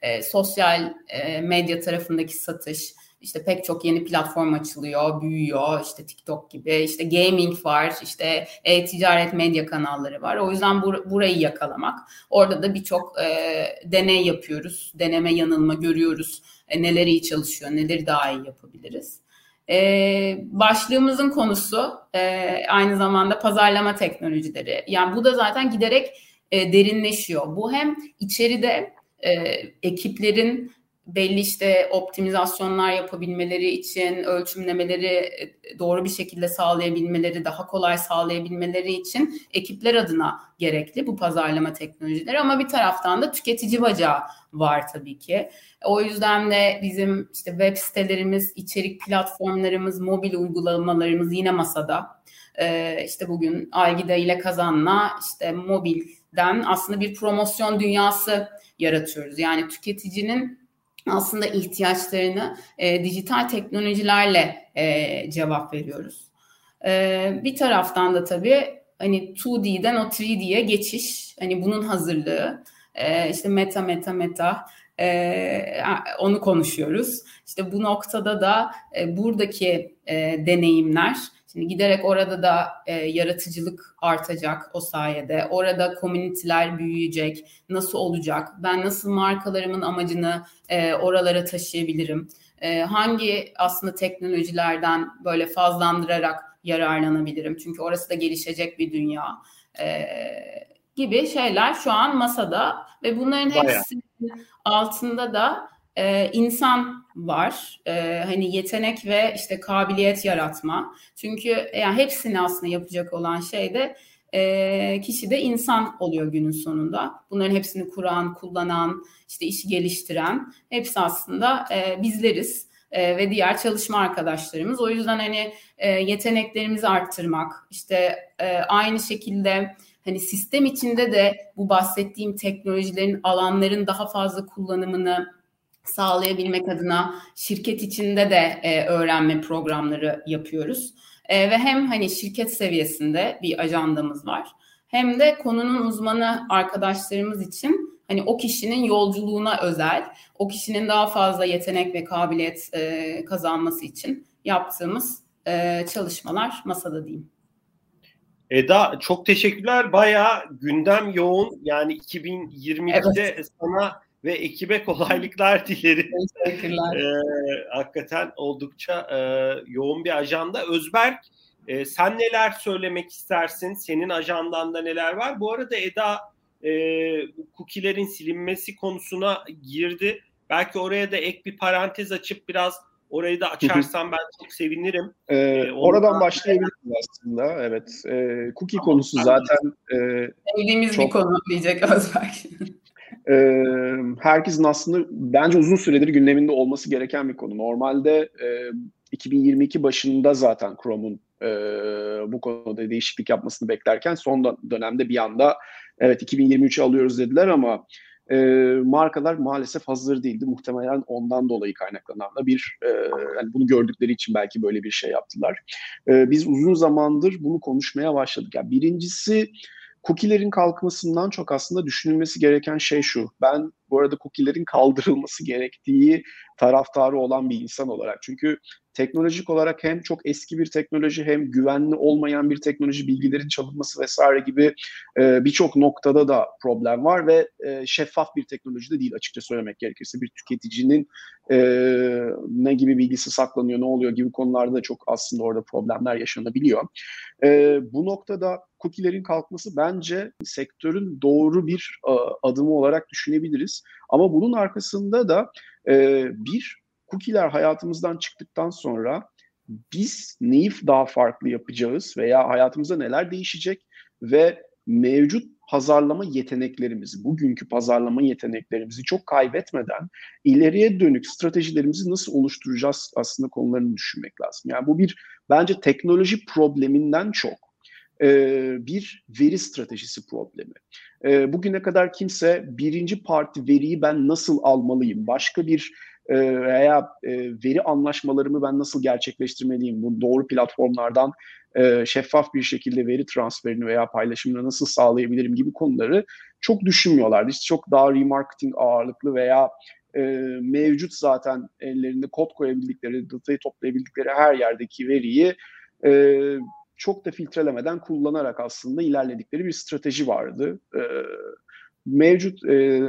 e, sosyal e, medya tarafındaki satış, işte pek çok yeni platform açılıyor, büyüyor. İşte TikTok gibi, işte gaming var, işte e-ticaret medya kanalları var. O yüzden bur- burayı yakalamak. Orada da birçok e, deney yapıyoruz. Deneme yanılma görüyoruz. E, neler iyi çalışıyor, neleri daha iyi yapabiliriz. E, başlığımızın konusu e, aynı zamanda pazarlama teknolojileri. Yani bu da zaten giderek e, derinleşiyor. Bu hem içeride e, ekiplerin belli işte optimizasyonlar yapabilmeleri için, ölçümlemeleri e, doğru bir şekilde sağlayabilmeleri, daha kolay sağlayabilmeleri için ekipler adına gerekli bu pazarlama teknolojileri ama bir taraftan da tüketici bacağı var tabii ki. O yüzden de bizim işte web sitelerimiz, içerik platformlarımız, mobil uygulamalarımız yine masada. Ee, işte bugün Algida ile Kazan'la işte mobilden aslında bir promosyon dünyası yaratıyoruz. Yani tüketicinin aslında ihtiyaçlarını e, dijital teknolojilerle e, cevap veriyoruz. E, bir taraftan da tabii hani 2D'den o 3D'ye geçiş, hani bunun hazırlığı, e, işte meta meta meta e, onu konuşuyoruz. İşte bu noktada da e, buradaki e, deneyimler Şimdi giderek orada da e, yaratıcılık artacak o sayede. Orada komüniteler büyüyecek. Nasıl olacak? Ben nasıl markalarımın amacını e, oralara taşıyabilirim? E, hangi aslında teknolojilerden böyle fazlandırarak yararlanabilirim? Çünkü orası da gelişecek bir dünya. E, gibi şeyler şu an masada ve bunların hepsinin altında da e, insan var. E, hani yetenek ve işte kabiliyet yaratma. Çünkü yani hepsini aslında yapacak olan şey de e, kişi de insan oluyor günün sonunda. Bunların hepsini kuran, kullanan, işte işi geliştiren hepsi aslında e, bizleriz e, ve diğer çalışma arkadaşlarımız. O yüzden hani e, yeteneklerimizi arttırmak, işte e, aynı şekilde hani sistem içinde de bu bahsettiğim teknolojilerin alanların daha fazla kullanımını sağlayabilmek adına şirket içinde de e, öğrenme programları yapıyoruz. E, ve hem hani şirket seviyesinde bir ajandamız var. Hem de konunun uzmanı arkadaşlarımız için hani o kişinin yolculuğuna özel, o kişinin daha fazla yetenek ve kabiliyet e, kazanması için yaptığımız e, çalışmalar masada diyeyim. Eda çok teşekkürler. Bayağı gündem yoğun. Yani 2022'de evet. sana ve ekibe kolaylıklar dilerim. Teşekkürler. Ee, hakikaten oldukça e, yoğun bir ajanda. Özberk e, sen neler söylemek istersin? Senin ajandanda neler var? Bu arada Eda e, cookie'lerin silinmesi konusuna girdi. Belki oraya da ek bir parantez açıp biraz orayı da açarsan ben çok sevinirim. Ee, ee, oradan başlayabiliriz aslında. Evet. E, cookie konusu zaten e, sevdiğimiz çok... bir konu diyecek Özberk. e, herkesin aslında bence uzun süredir gündeminde olması gereken bir konu. Normalde e, 2022 başında zaten Chrome'un e, bu konuda değişiklik yapmasını beklerken son dönemde bir anda evet 2023'ü alıyoruz dediler ama e, markalar maalesef hazır değildi. Muhtemelen ondan dolayı kaynaklanan da bir e, yani bunu gördükleri için belki böyle bir şey yaptılar. E, biz uzun zamandır bunu konuşmaya başladık. Yani birincisi cookie'lerin kalkmasından çok aslında düşünülmesi gereken şey şu. Ben bu arada cookie'lerin kaldırılması gerektiği taraftarı olan bir insan olarak. Çünkü teknolojik olarak hem çok eski bir teknoloji hem güvenli olmayan bir teknoloji bilgilerin çalınması vesaire gibi e, birçok noktada da problem var ve e, şeffaf bir teknoloji de değil açıkça söylemek gerekirse bir tüketicinin e, ne gibi bilgisi saklanıyor ne oluyor gibi konularda çok aslında orada problemler yaşanabiliyor. E, bu noktada cookie'lerin kalkması bence sektörün doğru bir e, adımı olarak düşünebiliriz. Ama bunun arkasında da e, bir cookie'ler hayatımızdan çıktıktan sonra biz neyi daha farklı yapacağız veya hayatımızda neler değişecek ve mevcut pazarlama yeteneklerimizi, bugünkü pazarlama yeteneklerimizi çok kaybetmeden ileriye dönük stratejilerimizi nasıl oluşturacağız aslında konularını düşünmek lazım. Yani bu bir bence teknoloji probleminden çok e, bir veri stratejisi problemi. E, bugüne kadar kimse birinci parti veriyi ben nasıl almalıyım, başka bir e, veya veri anlaşmalarımı ben nasıl gerçekleştirmeliyim, bu doğru platformlardan şeffaf bir şekilde veri transferini veya paylaşımını nasıl sağlayabilirim gibi konuları çok düşünmüyorlardı. İşte çok daha remarketing ağırlıklı veya e, mevcut zaten ellerinde kod koyabildikleri, datayı toplayabildikleri her yerdeki veriyi e, çok da filtrelemeden kullanarak aslında ilerledikleri bir strateji vardı. E, mevcut e,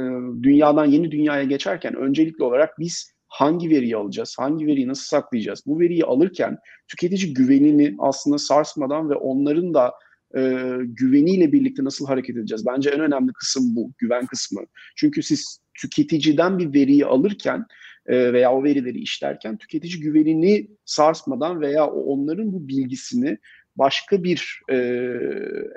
dünyadan yeni dünyaya geçerken öncelikli olarak biz hangi veriyi alacağız, hangi veriyi nasıl saklayacağız? Bu veriyi alırken tüketici güvenini aslında sarsmadan ve onların da e, güveniyle birlikte nasıl hareket edeceğiz? Bence en önemli kısım bu, güven kısmı. Çünkü siz tüketiciden bir veriyi alırken e, veya o verileri işlerken tüketici güvenini sarsmadan veya onların bu bilgisini başka bir e,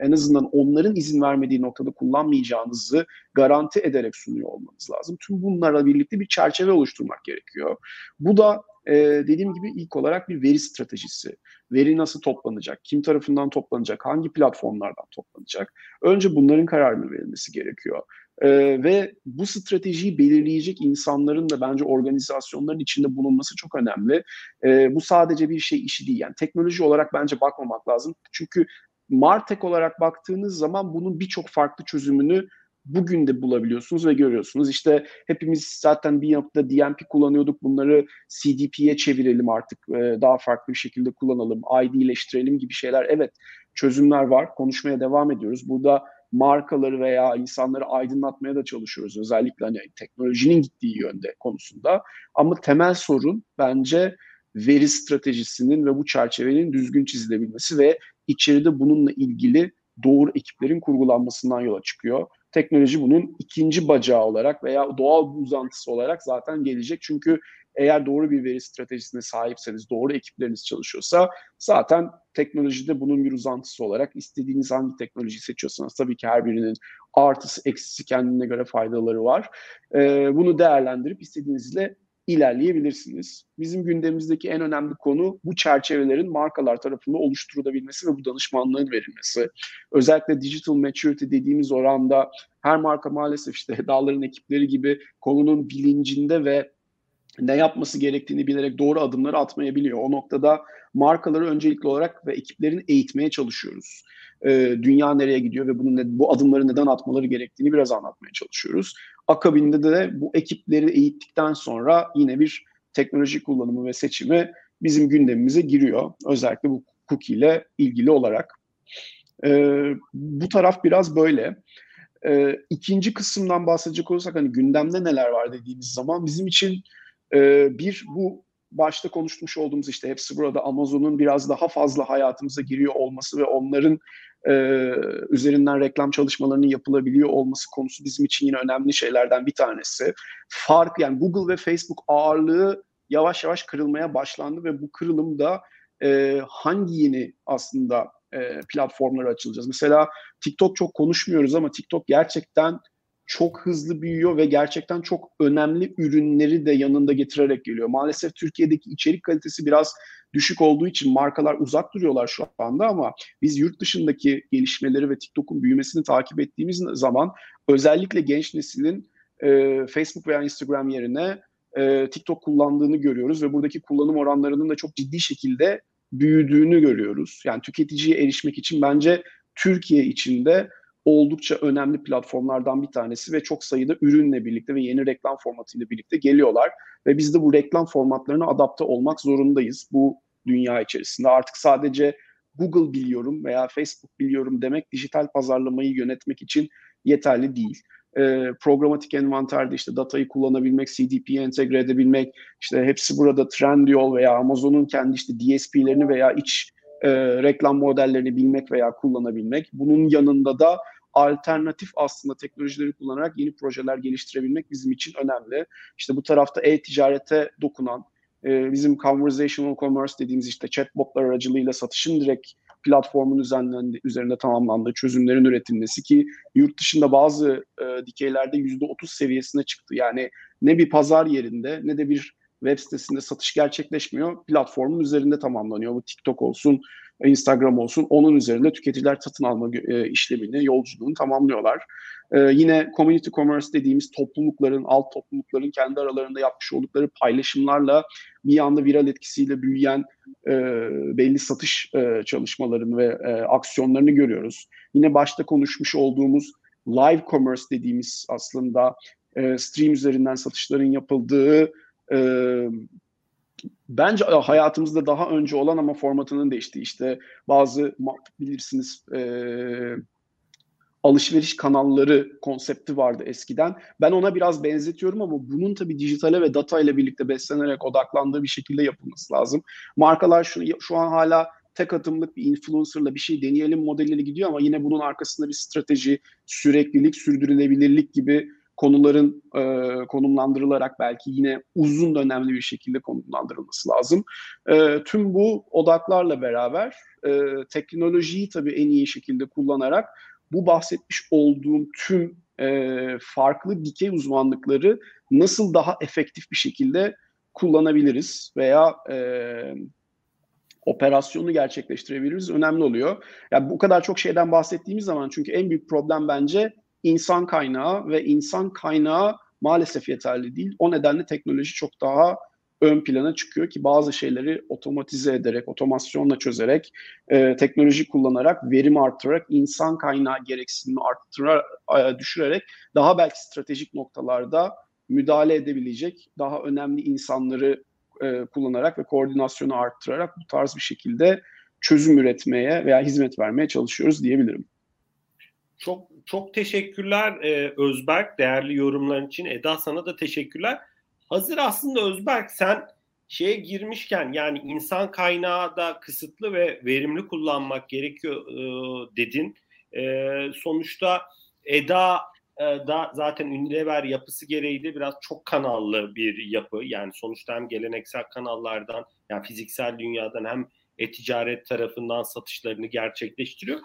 en azından onların izin vermediği noktada kullanmayacağınızı garanti ederek sunuyor olmanız lazım. Tüm bunlarla birlikte bir çerçeve oluşturmak gerekiyor. Bu da e, dediğim gibi ilk olarak bir veri stratejisi. Veri nasıl toplanacak, kim tarafından toplanacak, hangi platformlardan toplanacak. Önce bunların kararını verilmesi gerekiyor. Ee, ve bu stratejiyi belirleyecek insanların da bence organizasyonların içinde bulunması çok önemli. Ee, bu sadece bir şey işi değil. Yani teknoloji olarak bence bakmamak lazım. Çünkü Martek olarak baktığınız zaman bunun birçok farklı çözümünü bugün de bulabiliyorsunuz ve görüyorsunuz. İşte hepimiz zaten bir noktada DMP kullanıyorduk. Bunları CDP'ye çevirelim artık. E, daha farklı bir şekilde kullanalım. ID'leştirelim gibi şeyler. Evet çözümler var. Konuşmaya devam ediyoruz. Burada markaları veya insanları aydınlatmaya da çalışıyoruz. Özellikle hani teknolojinin gittiği yönde konusunda. Ama temel sorun bence veri stratejisinin ve bu çerçevenin düzgün çizilebilmesi ve içeride bununla ilgili doğru ekiplerin kurgulanmasından yola çıkıyor. teknoloji bunun ikinci bacağı olarak veya doğal bir uzantısı olarak zaten gelecek. Çünkü eğer doğru bir veri stratejisine sahipseniz, doğru ekipleriniz çalışıyorsa zaten teknolojide bunun bir uzantısı olarak istediğiniz hangi teknolojiyi seçiyorsanız tabii ki her birinin artısı eksisi kendine göre faydaları var. Ee, bunu değerlendirip istediğinizle ilerleyebilirsiniz. Bizim gündemimizdeki en önemli konu bu çerçevelerin markalar tarafından oluşturulabilmesi ve bu danışmanlığın verilmesi. Özellikle digital maturity dediğimiz oranda her marka maalesef işte dağların ekipleri gibi konunun bilincinde ve ne yapması gerektiğini bilerek doğru adımları atmayabiliyor. O noktada markaları öncelikli olarak ve ekiplerin eğitmeye çalışıyoruz. Ee, dünya nereye gidiyor ve bunun ne, bu adımları neden atmaları gerektiğini biraz anlatmaya çalışıyoruz. Akabinde de bu ekipleri eğittikten sonra yine bir teknoloji kullanımı ve seçimi bizim gündemimize giriyor. Özellikle bu cookie ile ilgili olarak. Ee, bu taraf biraz böyle. Ee, ikinci kısımdan bahsedecek olursak hani gündemde neler var dediğimiz zaman bizim için e, bir bu başta konuşmuş olduğumuz işte hepsi burada Amazon'un biraz daha fazla hayatımıza giriyor olması ve onların e, üzerinden reklam çalışmalarının yapılabiliyor olması konusu bizim için yine önemli şeylerden bir tanesi. Fark yani Google ve Facebook ağırlığı yavaş yavaş kırılmaya başlandı ve bu kırılım da e, hangi yeni aslında e, platformlara açılacağız? Mesela TikTok çok konuşmuyoruz ama TikTok gerçekten çok hızlı büyüyor ve gerçekten çok önemli ürünleri de yanında getirerek geliyor. Maalesef Türkiye'deki içerik kalitesi biraz düşük olduğu için markalar uzak duruyorlar şu anda ama biz yurt dışındaki gelişmeleri ve TikTok'un büyümesini takip ettiğimiz zaman özellikle genç neslin e, Facebook veya Instagram yerine e, TikTok kullandığını görüyoruz ve buradaki kullanım oranlarının da çok ciddi şekilde büyüdüğünü görüyoruz. Yani tüketiciye erişmek için bence Türkiye içinde oldukça önemli platformlardan bir tanesi ve çok sayıda ürünle birlikte ve yeni reklam formatıyla birlikte geliyorlar. Ve biz de bu reklam formatlarına adapte olmak zorundayız bu dünya içerisinde. Artık sadece Google biliyorum veya Facebook biliyorum demek dijital pazarlamayı yönetmek için yeterli değil. E, programatik envanterde işte datayı kullanabilmek, CDP'ye entegre edebilmek, işte hepsi burada Trendyol veya Amazon'un kendi işte DSP'lerini veya iç e, reklam modellerini bilmek veya kullanabilmek. Bunun yanında da alternatif aslında teknolojileri kullanarak yeni projeler geliştirebilmek bizim için önemli. İşte bu tarafta e-ticarete dokunan, e, bizim conversational commerce dediğimiz işte chatbotlar aracılığıyla satışın direkt platformun üzerinde, üzerinde tamamlandığı çözümlerin üretilmesi ki yurt dışında bazı e, dikeylerde %30 seviyesine çıktı. Yani ne bir pazar yerinde ne de bir web sitesinde satış gerçekleşmiyor. Platformun üzerinde tamamlanıyor. Bu TikTok olsun, Instagram olsun onun üzerinde tüketiciler satın alma e, işlemini, yolculuğunu tamamlıyorlar. E, yine community commerce dediğimiz toplulukların, alt toplulukların kendi aralarında yapmış oldukları paylaşımlarla bir anda viral etkisiyle büyüyen e, belli satış e, çalışmalarını ve e, aksiyonlarını görüyoruz. Yine başta konuşmuş olduğumuz live commerce dediğimiz aslında e, stream üzerinden satışların yapıldığı e, bence hayatımızda daha önce olan ama formatının değiştiği işte bazı bilirsiniz e, alışveriş kanalları konsepti vardı eskiden. Ben ona biraz benzetiyorum ama bunun tabii dijitale ve data ile birlikte beslenerek odaklandığı bir şekilde yapılması lazım. Markalar şu, şu an hala tek atımlık bir influencerla bir şey deneyelim modeliyle gidiyor ama yine bunun arkasında bir strateji, süreklilik, sürdürülebilirlik gibi konuların e, konumlandırılarak belki yine uzun dönemli bir şekilde konumlandırılması lazım. E, tüm bu odaklarla beraber e, teknolojiyi tabii en iyi şekilde kullanarak bu bahsetmiş olduğum tüm e, farklı dikey uzmanlıkları nasıl daha efektif bir şekilde kullanabiliriz veya e, operasyonu gerçekleştirebiliriz önemli oluyor. Yani bu kadar çok şeyden bahsettiğimiz zaman çünkü en büyük problem bence insan kaynağı ve insan kaynağı maalesef yeterli değil. O nedenle teknoloji çok daha ön plana çıkıyor ki bazı şeyleri otomatize ederek, otomasyonla çözerek, e, teknoloji kullanarak, verim arttırarak, insan kaynağı gereksinimi arttırarak, e, düşürerek daha belki stratejik noktalarda müdahale edebilecek, daha önemli insanları e, kullanarak ve koordinasyonu arttırarak bu tarz bir şekilde çözüm üretmeye veya hizmet vermeye çalışıyoruz diyebilirim. Çok çok teşekkürler e, Özberk değerli yorumların için. Eda sana da teşekkürler. Hazır aslında Özberk sen şeye girmişken yani insan kaynağı da kısıtlı ve verimli kullanmak gerekiyor e, dedin. E, sonuçta Eda e, da zaten Unilever yapısı gereği de biraz çok kanallı bir yapı. Yani sonuçta hem geleneksel kanallardan yani fiziksel dünyadan hem e-ticaret tarafından satışlarını gerçekleştiriyor.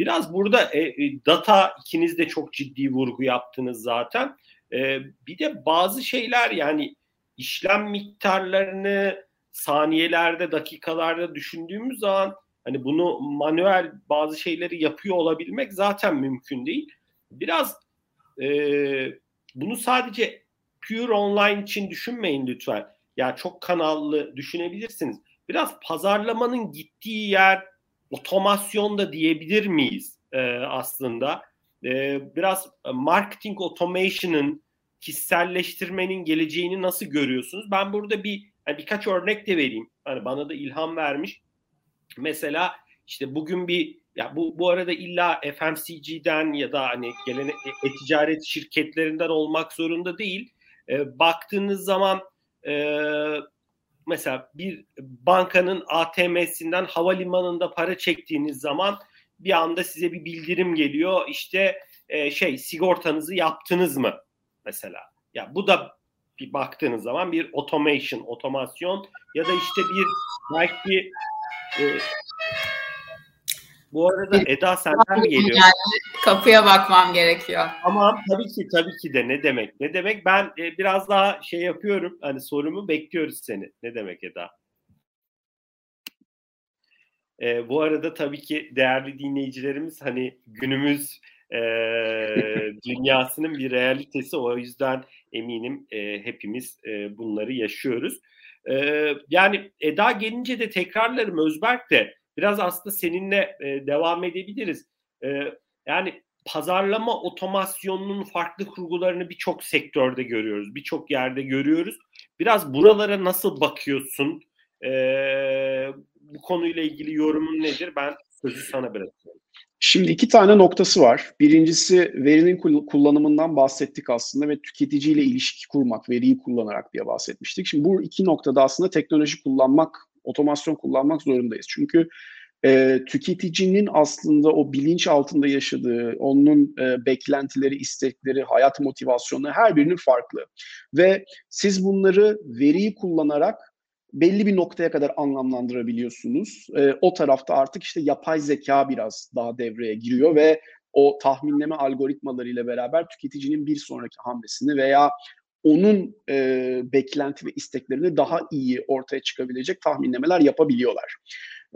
Biraz burada e, e, data ikiniz de çok ciddi vurgu yaptınız zaten. E, bir de bazı şeyler yani işlem miktarlarını saniyelerde, dakikalarda düşündüğümüz zaman hani bunu manuel bazı şeyleri yapıyor olabilmek zaten mümkün değil. Biraz e, bunu sadece pure online için düşünmeyin lütfen. Yani çok kanallı düşünebilirsiniz. Biraz pazarlamanın gittiği yer otomasyon da diyebilir miyiz e, aslında? E, biraz marketing automation'ın kişiselleştirmenin geleceğini nasıl görüyorsunuz? Ben burada bir yani birkaç örnek de vereyim. Hani bana da ilham vermiş. Mesela işte bugün bir ya bu bu arada illa FMCG'den ya da hani gelen e-ticaret şirketlerinden olmak zorunda değil. E, baktığınız zaman e, mesela bir bankanın ATM'sinden havalimanında para çektiğiniz zaman bir anda size bir bildirim geliyor. İşte e, şey sigortanızı yaptınız mı mesela. Ya bu da bir baktığınız zaman bir automation, otomasyon ya da işte bir belki e, bu arada Eda senden mi geliyor? Yani kapıya bakmam gerekiyor. Ama tabii ki tabii ki de ne demek? Ne demek? Ben e, biraz daha şey yapıyorum. Hani sorumu bekliyoruz seni. Ne demek Eda? E, bu arada tabii ki değerli dinleyicilerimiz hani günümüz e, dünyasının bir realitesi. O yüzden eminim e, hepimiz e, bunları yaşıyoruz. E, yani Eda gelince de tekrarlarım Özberk de biraz aslında seninle e, devam edebiliriz. E, yani pazarlama otomasyonunun farklı kurgularını birçok sektörde görüyoruz, birçok yerde görüyoruz. Biraz buralara nasıl bakıyorsun? E, bu konuyla ilgili yorumun nedir? Ben sözü sana bırakıyorum. Şimdi iki tane noktası var. Birincisi verinin kullanımından bahsettik aslında ve tüketiciyle ilişki kurmak, veriyi kullanarak diye bahsetmiştik. Şimdi bu iki noktada aslında teknoloji kullanmak, otomasyon kullanmak zorundayız. Çünkü e, tüketicinin aslında o bilinç altında yaşadığı, onun e, beklentileri, istekleri, hayat motivasyonu her birinin farklı. Ve siz bunları veriyi kullanarak belli bir noktaya kadar anlamlandırabiliyorsunuz. E, o tarafta artık işte yapay zeka biraz daha devreye giriyor ve o tahminleme algoritmalarıyla beraber tüketicinin bir sonraki hamlesini veya onun e, beklenti ve isteklerini daha iyi ortaya çıkabilecek tahminlemeler yapabiliyorlar.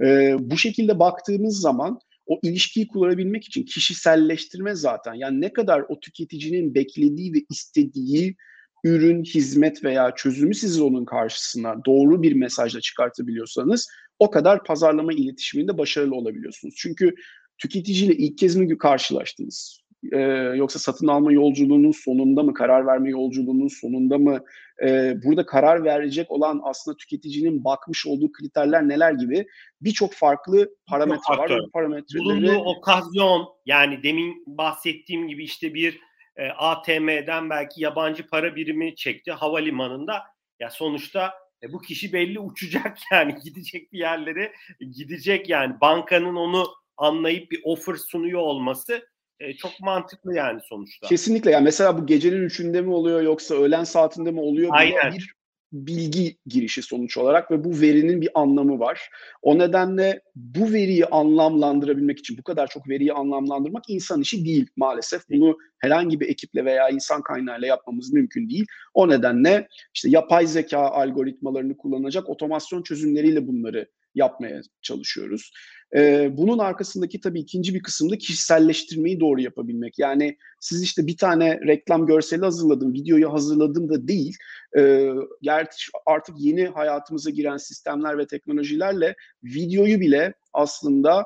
E, bu şekilde baktığımız zaman o ilişkiyi kurabilmek için kişiselleştirme zaten yani ne kadar o tüketicinin beklediği ve istediği ürün, hizmet veya çözümü siz onun karşısına doğru bir mesajla çıkartabiliyorsanız o kadar pazarlama iletişiminde başarılı olabiliyorsunuz. Çünkü tüketiciyle ilk kez mi karşılaştınız? Ee, yoksa satın alma yolculuğunun sonunda mı, karar verme yolculuğunun sonunda mı? Ee, burada karar verecek olan aslında tüketicinin bakmış olduğu kriterler neler gibi birçok farklı parametre var. Bu parametreleri... Bulunduğu okazyon yani demin bahsettiğim gibi işte bir e, ATM'den belki yabancı para birimi çekti havalimanında. Ya sonuçta e, bu kişi belli uçacak yani gidecek bir yerlere gidecek yani bankanın onu anlayıp bir offer sunuyor olması e, çok mantıklı yani sonuçta. Kesinlikle yani mesela bu gecenin üçünde mi oluyor yoksa öğlen saatinde mi oluyor? Aynen. Bir bilgi girişi sonuç olarak ve bu verinin bir anlamı var. O nedenle bu veriyi anlamlandırabilmek için bu kadar çok veriyi anlamlandırmak insan işi değil maalesef. Bunu herhangi bir ekiple veya insan kaynağıyla yapmamız mümkün değil. O nedenle işte yapay zeka algoritmalarını kullanacak otomasyon çözümleriyle bunları yapmaya çalışıyoruz. Ee, bunun arkasındaki tabii ikinci bir kısımda kişiselleştirmeyi doğru yapabilmek. Yani siz işte bir tane reklam görseli hazırladım, videoyu hazırladım da değil. Gerçi artık yeni hayatımıza giren sistemler ve teknolojilerle videoyu bile aslında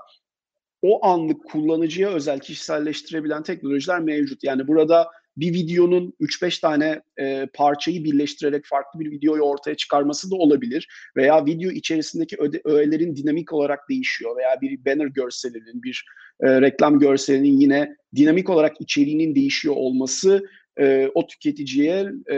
o anlık kullanıcıya özel kişiselleştirebilen teknolojiler mevcut. Yani burada bir videonun 3-5 tane e, parçayı birleştirerek farklı bir videoyu ortaya çıkarması da olabilir. Veya video içerisindeki öde, öğelerin dinamik olarak değişiyor veya bir banner görselinin, bir e, reklam görselinin yine dinamik olarak içeriğinin değişiyor olması e, o tüketiciye e,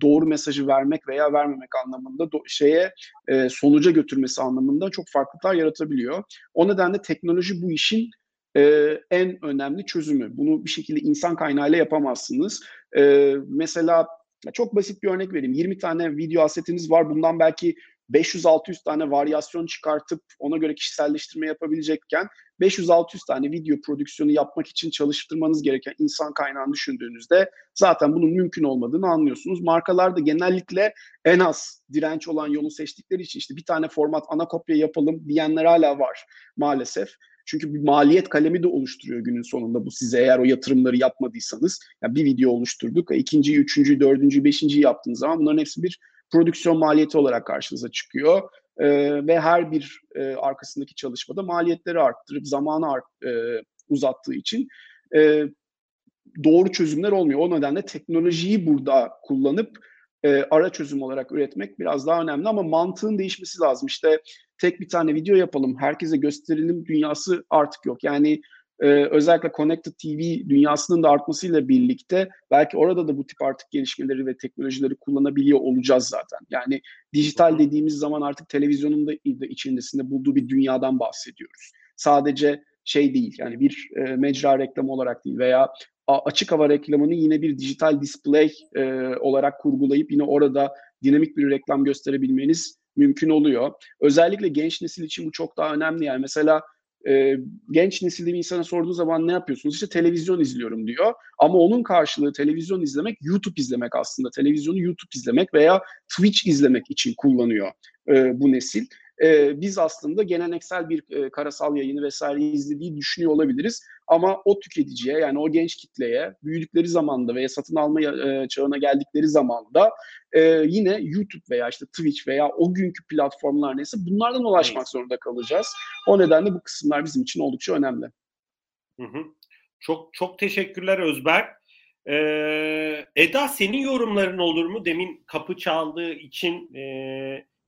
doğru mesajı vermek veya vermemek anlamında do- şeye e, sonuca götürmesi anlamında çok farklılıklar yaratabiliyor. O nedenle teknoloji bu işin e, en önemli çözümü. Bunu bir şekilde insan kaynağıyla yapamazsınız. E, mesela çok basit bir örnek vereyim. 20 tane video asetiniz var. Bundan belki 500-600 tane varyasyon çıkartıp ona göre kişiselleştirme yapabilecekken 500-600 tane video prodüksiyonu yapmak için çalıştırmanız gereken insan kaynağını düşündüğünüzde zaten bunun mümkün olmadığını anlıyorsunuz. Markalar da genellikle en az direnç olan yolu seçtikleri için işte bir tane format ana kopya yapalım diyenler hala var maalesef. Çünkü bir maliyet kalemi de oluşturuyor günün sonunda bu size eğer o yatırımları yapmadıysanız. Yani bir video oluşturduk, ikinci, üçüncü, dördüncü, beşinci yaptığınız zaman bunların hepsi bir prodüksiyon maliyeti olarak karşınıza çıkıyor. E, ve her bir e, arkasındaki çalışmada maliyetleri arttırıp zamanı art, e, uzattığı için e, doğru çözümler olmuyor. O nedenle teknolojiyi burada kullanıp e, ara çözüm olarak üretmek biraz daha önemli ama mantığın değişmesi lazım. İşte tek bir tane video yapalım, herkese gösterelim dünyası artık yok. Yani e, özellikle Connected TV dünyasının da artmasıyla birlikte belki orada da bu tip artık gelişmeleri ve teknolojileri kullanabiliyor olacağız zaten. Yani dijital dediğimiz zaman artık televizyonun da içerisinde bulduğu bir dünyadan bahsediyoruz. Sadece şey değil yani bir e, mecra reklamı olarak değil veya açık hava reklamını yine bir dijital display e, olarak kurgulayıp yine orada dinamik bir reklam gösterebilmeniz mümkün oluyor. Özellikle genç nesil için bu çok daha önemli. Yani mesela e, genç nesilde bir insana sorduğu zaman ne yapıyorsunuz? İşte televizyon izliyorum diyor. Ama onun karşılığı televizyon izlemek YouTube izlemek aslında. Televizyonu YouTube izlemek veya Twitch izlemek için kullanıyor e, bu nesil e, biz aslında geleneksel bir e, karasal yayını vesaire izlediği düşünüyor olabiliriz. Ama o tüketiciye yani o genç kitleye büyüdükleri zamanda veya satın alma e, çağına geldikleri zamanda e, yine YouTube veya işte Twitch veya o günkü platformlar neyse bunlardan ulaşmak zorunda kalacağız. O nedenle bu kısımlar bizim için oldukça önemli. Hı hı. Çok çok teşekkürler Özberk. Ee, Eda senin yorumların olur mu? Demin kapı çaldığı için e,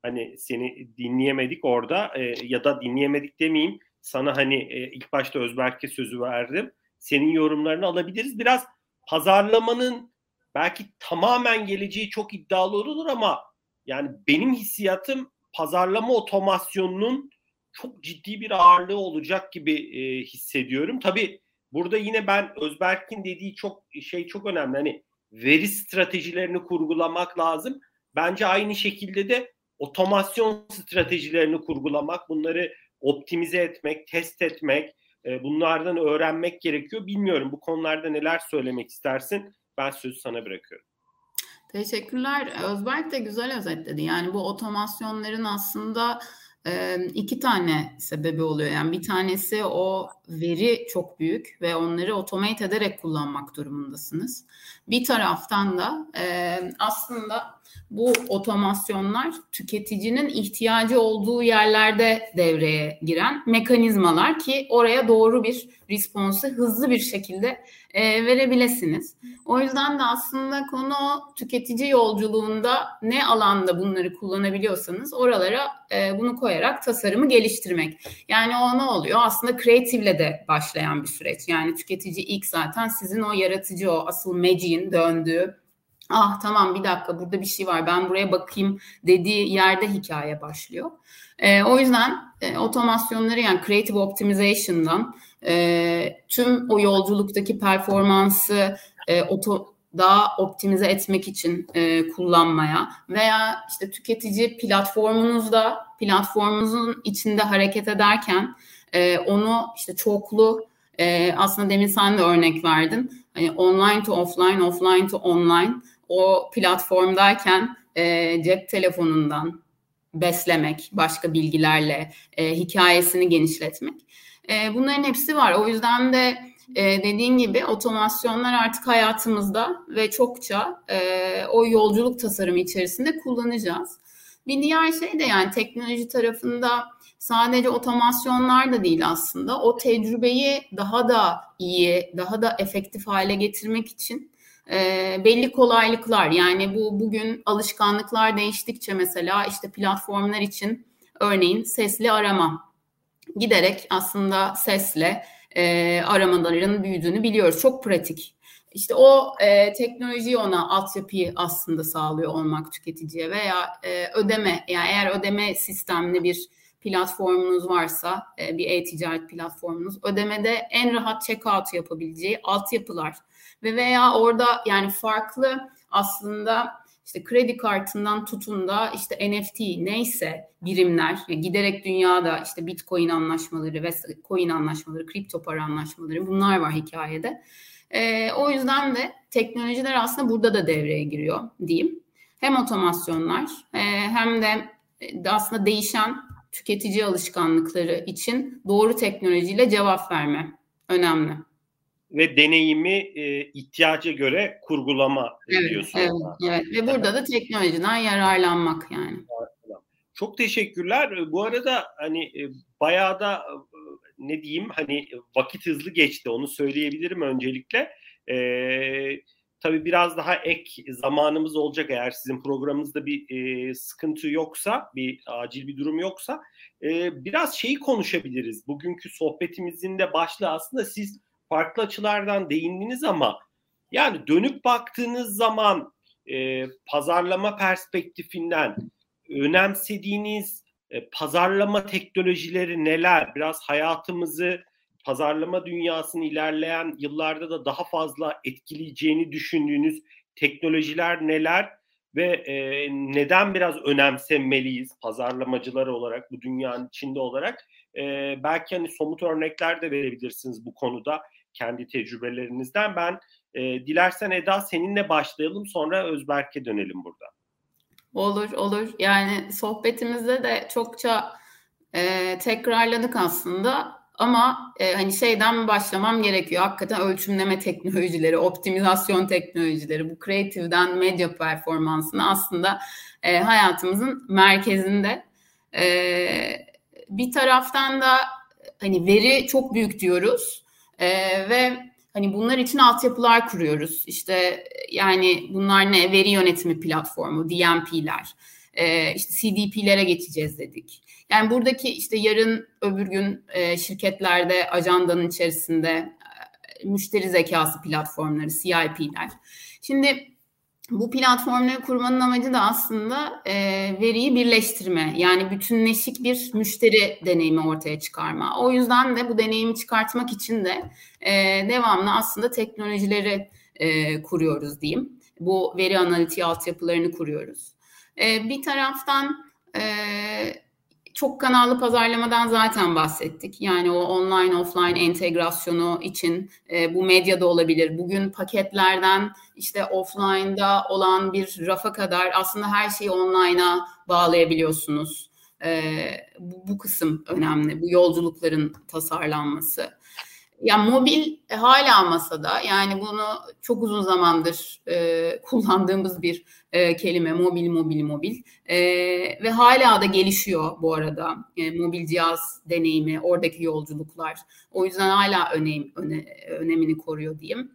hani seni dinleyemedik orada e, ya da dinleyemedik demeyeyim. Sana hani e, ilk başta Özberk'e sözü verdim. Senin yorumlarını alabiliriz. Biraz pazarlamanın belki tamamen geleceği çok iddialı olur ama yani benim hissiyatım pazarlama otomasyonunun çok ciddi bir ağırlığı olacak gibi e, hissediyorum. Tabii burada yine ben Özberk'in dediği çok şey çok önemli. Hani veri stratejilerini kurgulamak lazım. Bence aynı şekilde de otomasyon stratejilerini kurgulamak, bunları optimize etmek, test etmek, e, bunlardan öğrenmek gerekiyor. Bilmiyorum bu konularda neler söylemek istersin? Ben sözü sana bırakıyorum. Teşekkürler. Özberk de güzel özetledi. Yani bu otomasyonların aslında iki tane sebebi oluyor. Yani bir tanesi o veri çok büyük ve onları otomate ederek kullanmak durumundasınız. Bir taraftan da aslında bu otomasyonlar tüketicinin ihtiyacı olduğu yerlerde devreye giren mekanizmalar ki oraya doğru bir responsu hızlı bir şekilde e, verebilesiniz. O yüzden de aslında konu tüketici yolculuğunda ne alanda bunları kullanabiliyorsanız oralara e, bunu koyarak tasarımı geliştirmek. Yani o ne oluyor? Aslında kreatifle de başlayan bir süreç. Yani tüketici ilk zaten sizin o yaratıcı o asıl magic'in döndüğü ah tamam bir dakika burada bir şey var ben buraya bakayım dediği yerde hikaye başlıyor. E, o yüzden e, otomasyonları yani creative optimization'dan e, tüm o yolculuktaki performansı e, oto, daha optimize etmek için e, kullanmaya veya işte tüketici platformunuzda platformunuzun içinde hareket ederken e, onu işte çoklu e, aslında demin sen de örnek verdin. Hani online to offline, offline to online o platformdayken e, cep telefonundan beslemek, başka bilgilerle e, hikayesini genişletmek. E, bunların hepsi var. O yüzden de e, dediğin gibi otomasyonlar artık hayatımızda ve çokça e, o yolculuk tasarımı içerisinde kullanacağız. Bir diğer şey de yani teknoloji tarafında sadece otomasyonlar da değil aslında. O tecrübeyi daha da iyi, daha da efektif hale getirmek için e, belli kolaylıklar yani bu bugün alışkanlıklar değiştikçe mesela işte platformlar için örneğin sesli arama giderek aslında sesle e, aramaların büyüdüğünü biliyoruz. Çok pratik. İşte o e, teknolojiyi ona altyapıyı aslında sağlıyor olmak tüketiciye veya e, ödeme yani eğer ödeme sistemli bir platformunuz varsa e, bir e-ticaret platformunuz ödemede en rahat checkout yapabileceği altyapılar ve veya orada yani farklı aslında işte kredi kartından tutun da işte NFT neyse birimler giderek dünyada işte Bitcoin anlaşmaları ve coin anlaşmaları, kripto para anlaşmaları bunlar var hikayede. E, o yüzden de teknolojiler aslında burada da devreye giriyor diyeyim. Hem otomasyonlar e, hem de aslında değişen tüketici alışkanlıkları için doğru teknolojiyle cevap verme önemli ve deneyimi e, ihtiyaca göre kurgulama evet, diyorsun. Evet, evet. Ve burada da teknolojiden yararlanmak yani. Çok teşekkürler. Bu arada hani e, bayağı da e, ne diyeyim hani vakit hızlı geçti onu söyleyebilirim öncelikle. Ee, tabii biraz daha ek zamanımız olacak eğer sizin programınızda bir e, sıkıntı yoksa, bir acil bir durum yoksa e, biraz şeyi konuşabiliriz. Bugünkü sohbetimizin de başlığı aslında siz farklı açılardan değindiniz ama yani dönüp baktığınız zaman e, pazarlama perspektifinden önemsediğiniz e, pazarlama teknolojileri neler? Biraz hayatımızı pazarlama dünyasını ilerleyen yıllarda da daha fazla etkileyeceğini düşündüğünüz teknolojiler neler ve e, neden biraz önemsemeliyiz pazarlamacılar olarak bu dünyanın içinde olarak? E, belki hani somut örnekler de verebilirsiniz bu konuda kendi tecrübelerinizden. Ben e, dilersen Eda seninle başlayalım sonra Özberk'e dönelim burada. Olur olur. Yani sohbetimizde de çokça e, tekrarladık aslında ama e, hani şeyden başlamam gerekiyor. Hakikaten ölçümleme teknolojileri, optimizasyon teknolojileri, bu kreatiften medya performansını aslında e, hayatımızın merkezinde. E, bir taraftan da hani veri çok büyük diyoruz. E, ve hani bunlar için altyapılar kuruyoruz. İşte yani bunlar ne? Veri yönetimi platformu, DMP'ler. E, işte CDP'lere geçeceğiz dedik. Yani buradaki işte yarın öbür gün e, şirketlerde ajandanın içerisinde e, müşteri zekası platformları, CIP'ler. Şimdi bu platformları kurmanın amacı da aslında e, veriyi birleştirme. Yani bütünleşik bir müşteri deneyimi ortaya çıkarma. O yüzden de bu deneyimi çıkartmak için de e, devamlı aslında teknolojileri e, kuruyoruz diyeyim. Bu veri analitiği altyapılarını kuruyoruz. E, bir taraftan e, çok kanallı pazarlamadan zaten bahsettik. Yani o online offline entegrasyonu için e, bu medyada olabilir. Bugün paketlerden işte offline'da olan bir rafa kadar aslında her şeyi online'a bağlayabiliyorsunuz. E, bu, bu kısım önemli. Bu yolculukların tasarlanması. Ya mobil e, hala masada. Yani bunu çok uzun zamandır e, kullandığımız bir e, kelime. Mobil mobil mobil. E, ve hala da gelişiyor bu arada. E, mobil cihaz deneyimi oradaki yolculuklar. O yüzden hala önem, öne, önemini koruyor diyeyim.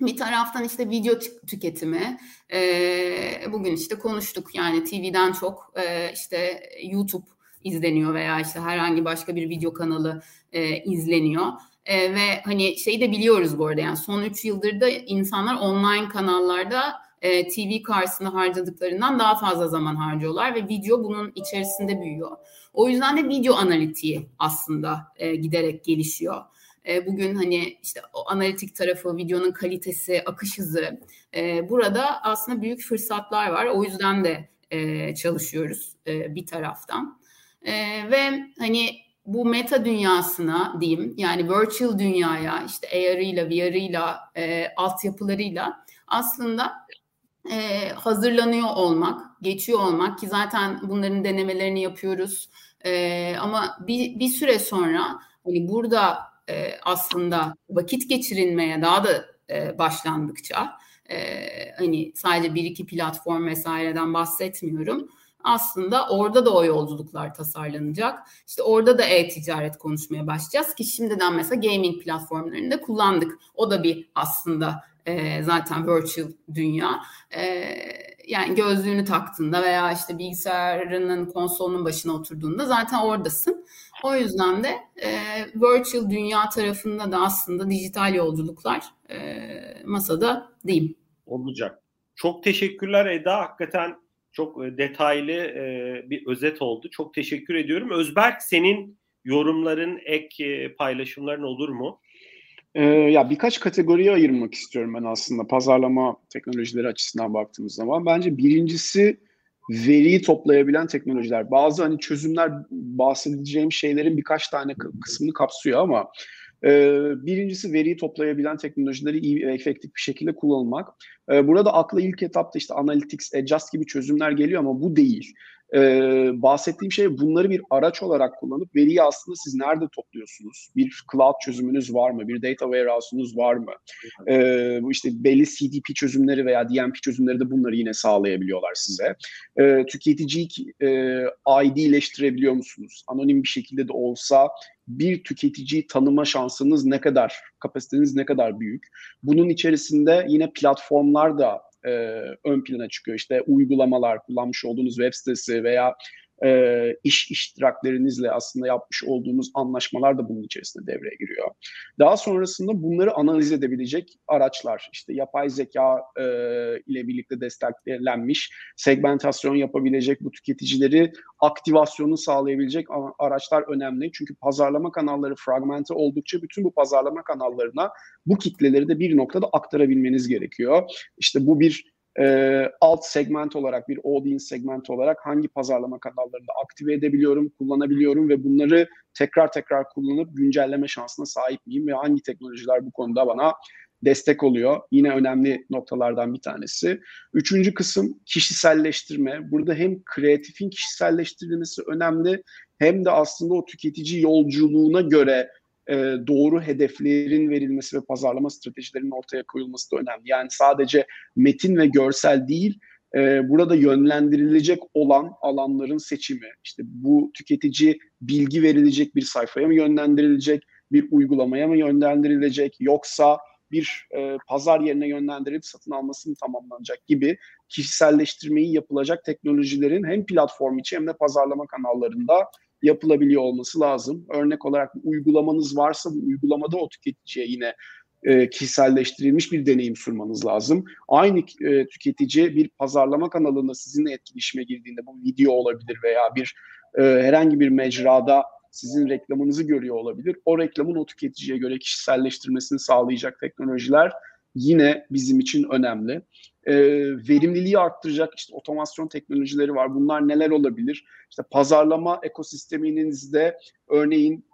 Bir taraftan işte video tüketimi. E, bugün işte konuştuk. Yani TV'den çok e, işte YouTube izleniyor veya işte herhangi başka bir video kanalı e, izleniyor. E, ve hani şeyi de biliyoruz bu arada yani son 3 yıldır da insanlar online kanallarda e, TV karşısında harcadıklarından daha fazla zaman harcıyorlar ve video bunun içerisinde büyüyor. O yüzden de video analitiği aslında e, giderek gelişiyor. E, bugün hani işte o analitik tarafı, videonun kalitesi, akış hızı e, burada aslında büyük fırsatlar var. O yüzden de e, çalışıyoruz e, bir taraftan. E, ve hani bu meta dünyasına diyeyim yani virtual dünyaya işte AR'ıyla, VR'ıyla, e, altyapılarıyla aslında e, hazırlanıyor olmak, geçiyor olmak ki zaten bunların denemelerini yapıyoruz. E, ama bir, bir süre sonra hani burada e, aslında vakit geçirilmeye daha da e, başlandıkça e, hani sadece bir iki platform vesaireden bahsetmiyorum aslında orada da o yolculuklar tasarlanacak. İşte orada da e-ticaret konuşmaya başlayacağız ki şimdiden mesela gaming platformlarında kullandık. O da bir aslında e, zaten virtual dünya. E, yani gözlüğünü taktığında veya işte bilgisayarının konsolunun başına oturduğunda zaten oradasın. O yüzden de e, virtual dünya tarafında da aslında dijital yolculuklar e, masada diyeyim. Olacak. Çok teşekkürler Eda. Hakikaten Çok e, detaylı e, bir özet oldu. Çok teşekkür ediyorum. Özberk senin yorumların, ek e, paylaşımların olur mu? Ee, ya birkaç kategoriye ayırmak istiyorum ben aslında pazarlama teknolojileri açısından baktığımız zaman. Bence birincisi veriyi toplayabilen teknolojiler. Bazı hani çözümler bahsedeceğim şeylerin birkaç tane kısmını kapsıyor ama e, birincisi veriyi toplayabilen teknolojileri iyi ve efektif bir şekilde kullanmak. E, burada akla ilk etapta işte analytics, adjust gibi çözümler geliyor ama bu değil e, bahsettiğim şey bunları bir araç olarak kullanıp veriyi aslında siz nerede topluyorsunuz? Bir cloud çözümünüz var mı? Bir data warehouse'unuz var mı? Bu işte belli CDP çözümleri veya DMP çözümleri de bunları yine sağlayabiliyorlar size. Tüketiciyi e, ID'leştirebiliyor musunuz? Anonim bir şekilde de olsa bir tüketiciyi tanıma şansınız ne kadar, kapasiteniz ne kadar büyük. Bunun içerisinde yine platformlar da e, ön plana çıkıyor. İşte uygulamalar, kullanmış olduğunuz web sitesi veya e, iş iştiraklerinizle aslında yapmış olduğunuz anlaşmalar da bunun içerisinde devreye giriyor. Daha sonrasında bunları analiz edebilecek araçlar, işte yapay zeka e, ile birlikte desteklenmiş segmentasyon yapabilecek bu tüketicileri aktivasyonu sağlayabilecek araçlar önemli. Çünkü pazarlama kanalları fragmente oldukça bütün bu pazarlama kanallarına bu kitleleri de bir noktada aktarabilmeniz gerekiyor. İşte bu bir e, alt segment olarak bir audience segment olarak hangi pazarlama kanallarında aktive edebiliyorum, kullanabiliyorum ve bunları tekrar tekrar kullanıp güncelleme şansına sahip miyim ve hangi teknolojiler bu konuda bana destek oluyor. Yine önemli noktalardan bir tanesi. Üçüncü kısım kişiselleştirme. Burada hem kreatifin kişiselleştirilmesi önemli hem de aslında o tüketici yolculuğuna göre e, doğru hedeflerin verilmesi ve pazarlama stratejilerinin ortaya koyulması da önemli. Yani sadece metin ve görsel değil, e, burada yönlendirilecek olan alanların seçimi. İşte bu tüketici bilgi verilecek bir sayfaya mı yönlendirilecek, bir uygulamaya mı yönlendirilecek, yoksa bir e, pazar yerine yönlendirilip satın alması mı tamamlanacak gibi kişiselleştirmeyi yapılacak teknolojilerin hem platform içi hem de pazarlama kanallarında yapılabiliyor olması lazım. Örnek olarak bir uygulamanız varsa bu uygulamada o tüketiciye yine e, kişiselleştirilmiş bir deneyim sunmanız lazım. Aynı e, tüketici bir pazarlama kanalında sizinle etkileşime girdiğinde bu video olabilir veya bir e, herhangi bir mecrada sizin reklamınızı görüyor olabilir. O reklamın o tüketiciye göre kişiselleştirmesini sağlayacak teknolojiler yine bizim için önemli. E, verimliliği arttıracak işte otomasyon teknolojileri var. Bunlar neler olabilir? İşte pazarlama ekosisteminizde örneğin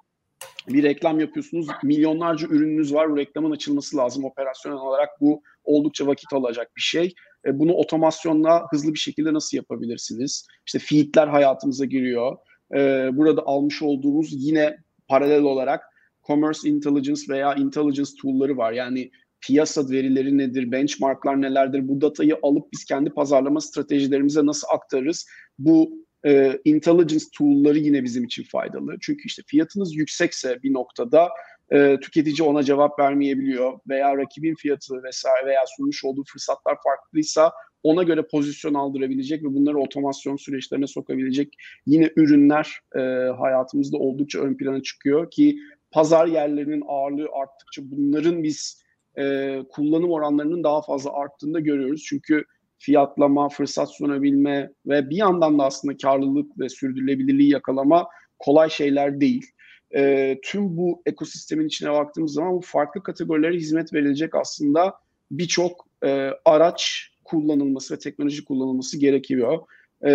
bir reklam yapıyorsunuz. Milyonlarca ürününüz var. Bu reklamın açılması lazım. Operasyonel olarak bu oldukça vakit alacak bir şey. E, bunu otomasyonla hızlı bir şekilde nasıl yapabilirsiniz? İşte feedler hayatımıza giriyor. E, burada almış olduğumuz yine paralel olarak commerce intelligence veya intelligence tool'ları var. Yani piyasa verileri nedir, benchmarklar nelerdir, bu datayı alıp biz kendi pazarlama stratejilerimize nasıl aktarırız? Bu e, intelligence tool'ları yine bizim için faydalı. Çünkü işte fiyatınız yüksekse bir noktada e, tüketici ona cevap vermeyebiliyor veya rakibin fiyatı vesaire veya sunmuş olduğu fırsatlar farklıysa ona göre pozisyon aldırabilecek ve bunları otomasyon süreçlerine sokabilecek yine ürünler e, hayatımızda oldukça ön plana çıkıyor ki pazar yerlerinin ağırlığı arttıkça bunların biz e, kullanım oranlarının daha fazla arttığını da görüyoruz. Çünkü fiyatlama, fırsat sunabilme ve bir yandan da aslında karlılık ve sürdürülebilirliği yakalama kolay şeyler değil. E, tüm bu ekosistemin içine baktığımız zaman bu farklı kategorilere hizmet verilecek aslında birçok e, araç kullanılması ve teknoloji kullanılması gerekiyor. E,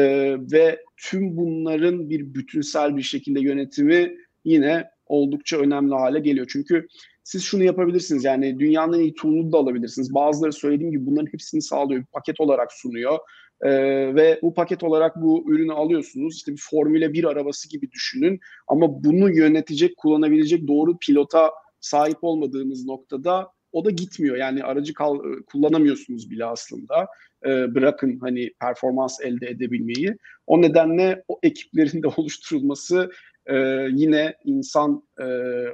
ve tüm bunların bir bütünsel bir şekilde yönetimi yine oldukça önemli hale geliyor. Çünkü siz şunu yapabilirsiniz yani dünyanın iyi tool'unu da alabilirsiniz. Bazıları söylediğim gibi bunların hepsini sağlıyor. Bir paket olarak sunuyor. Ee, ve bu paket olarak bu ürünü alıyorsunuz. İşte bir Formula 1 arabası gibi düşünün. Ama bunu yönetecek, kullanabilecek doğru pilota sahip olmadığınız noktada o da gitmiyor. Yani aracı kal, kullanamıyorsunuz bile aslında. Ee, bırakın hani performans elde edebilmeyi. O nedenle o ekiplerin de oluşturulması e, yine insan e,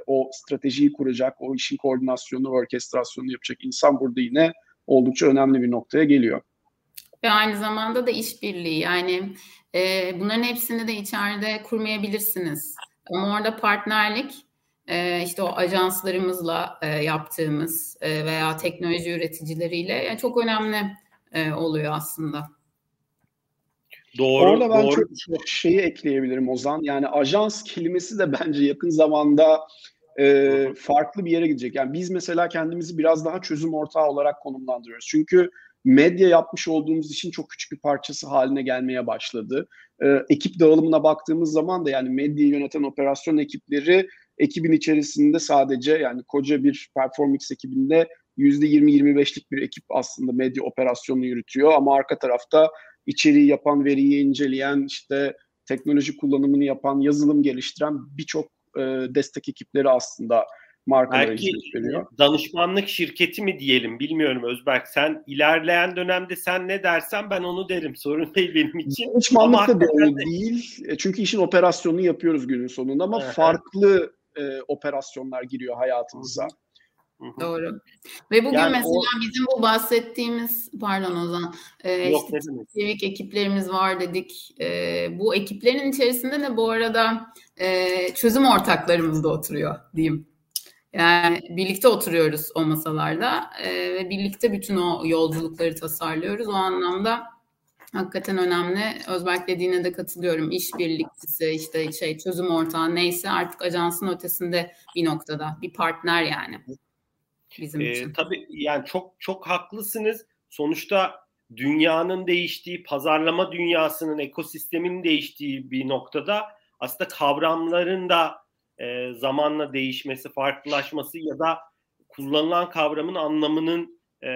o stratejiyi kuracak, o işin koordinasyonu, orkestrasyonu yapacak insan burada yine oldukça önemli bir noktaya geliyor. Ve aynı zamanda da işbirliği yani e, bunların hepsini de içeride kurmayabilirsiniz. Ama orada partnerlik e, işte o ajanslarımızla e, yaptığımız e, veya teknoloji üreticileriyle yani çok önemli e, oluyor aslında. Doğru. Orada ben doğru. çok şeyi ekleyebilirim Ozan. Yani ajans kelimesi de bence yakın zamanda e, farklı bir yere gidecek. Yani biz mesela kendimizi biraz daha çözüm ortağı olarak konumlandırıyoruz. Çünkü medya yapmış olduğumuz için çok küçük bir parçası haline gelmeye başladı. E, ekip dağılımına baktığımız zaman da yani medyayı yöneten operasyon ekipleri ekibin içerisinde sadece yani koca bir Performix ekibinde %20-25'lik bir ekip aslında medya operasyonunu yürütüyor ama arka tarafta içeriği yapan, veriyi inceleyen, işte teknoloji kullanımını yapan, yazılım geliştiren birçok e, destek ekipleri aslında markalara Belki veriyor. danışmanlık şirketi mi diyelim bilmiyorum Özberk. Sen ilerleyen dönemde sen ne dersen ben onu derim. Sorun değil benim için. Danışmanlık da doğru değil. E, çünkü işin operasyonunu yapıyoruz günün sonunda ama farklı e, operasyonlar giriyor hayatımıza. Doğru. Ve bugün yani mesela o... bizim bu bahsettiğimiz pardon Ozan e, Yok, işte Civic ekiplerimiz var dedik. E, bu ekiplerin içerisinde de bu arada e, çözüm ortaklarımız da oturuyor diyeyim. Yani birlikte oturuyoruz o masalarda e, ve birlikte bütün o yolculukları tasarlıyoruz. O anlamda hakikaten önemli. Özberk dediğine de katılıyorum. İşbirlikçisi, işte şey çözüm ortağı neyse artık ajansın ötesinde bir noktada bir partner yani bizim ee, için. Tabii yani çok çok haklısınız. Sonuçta dünyanın değiştiği, pazarlama dünyasının, ekosistemin değiştiği bir noktada aslında kavramların da e, zamanla değişmesi, farklılaşması ya da kullanılan kavramın anlamının e,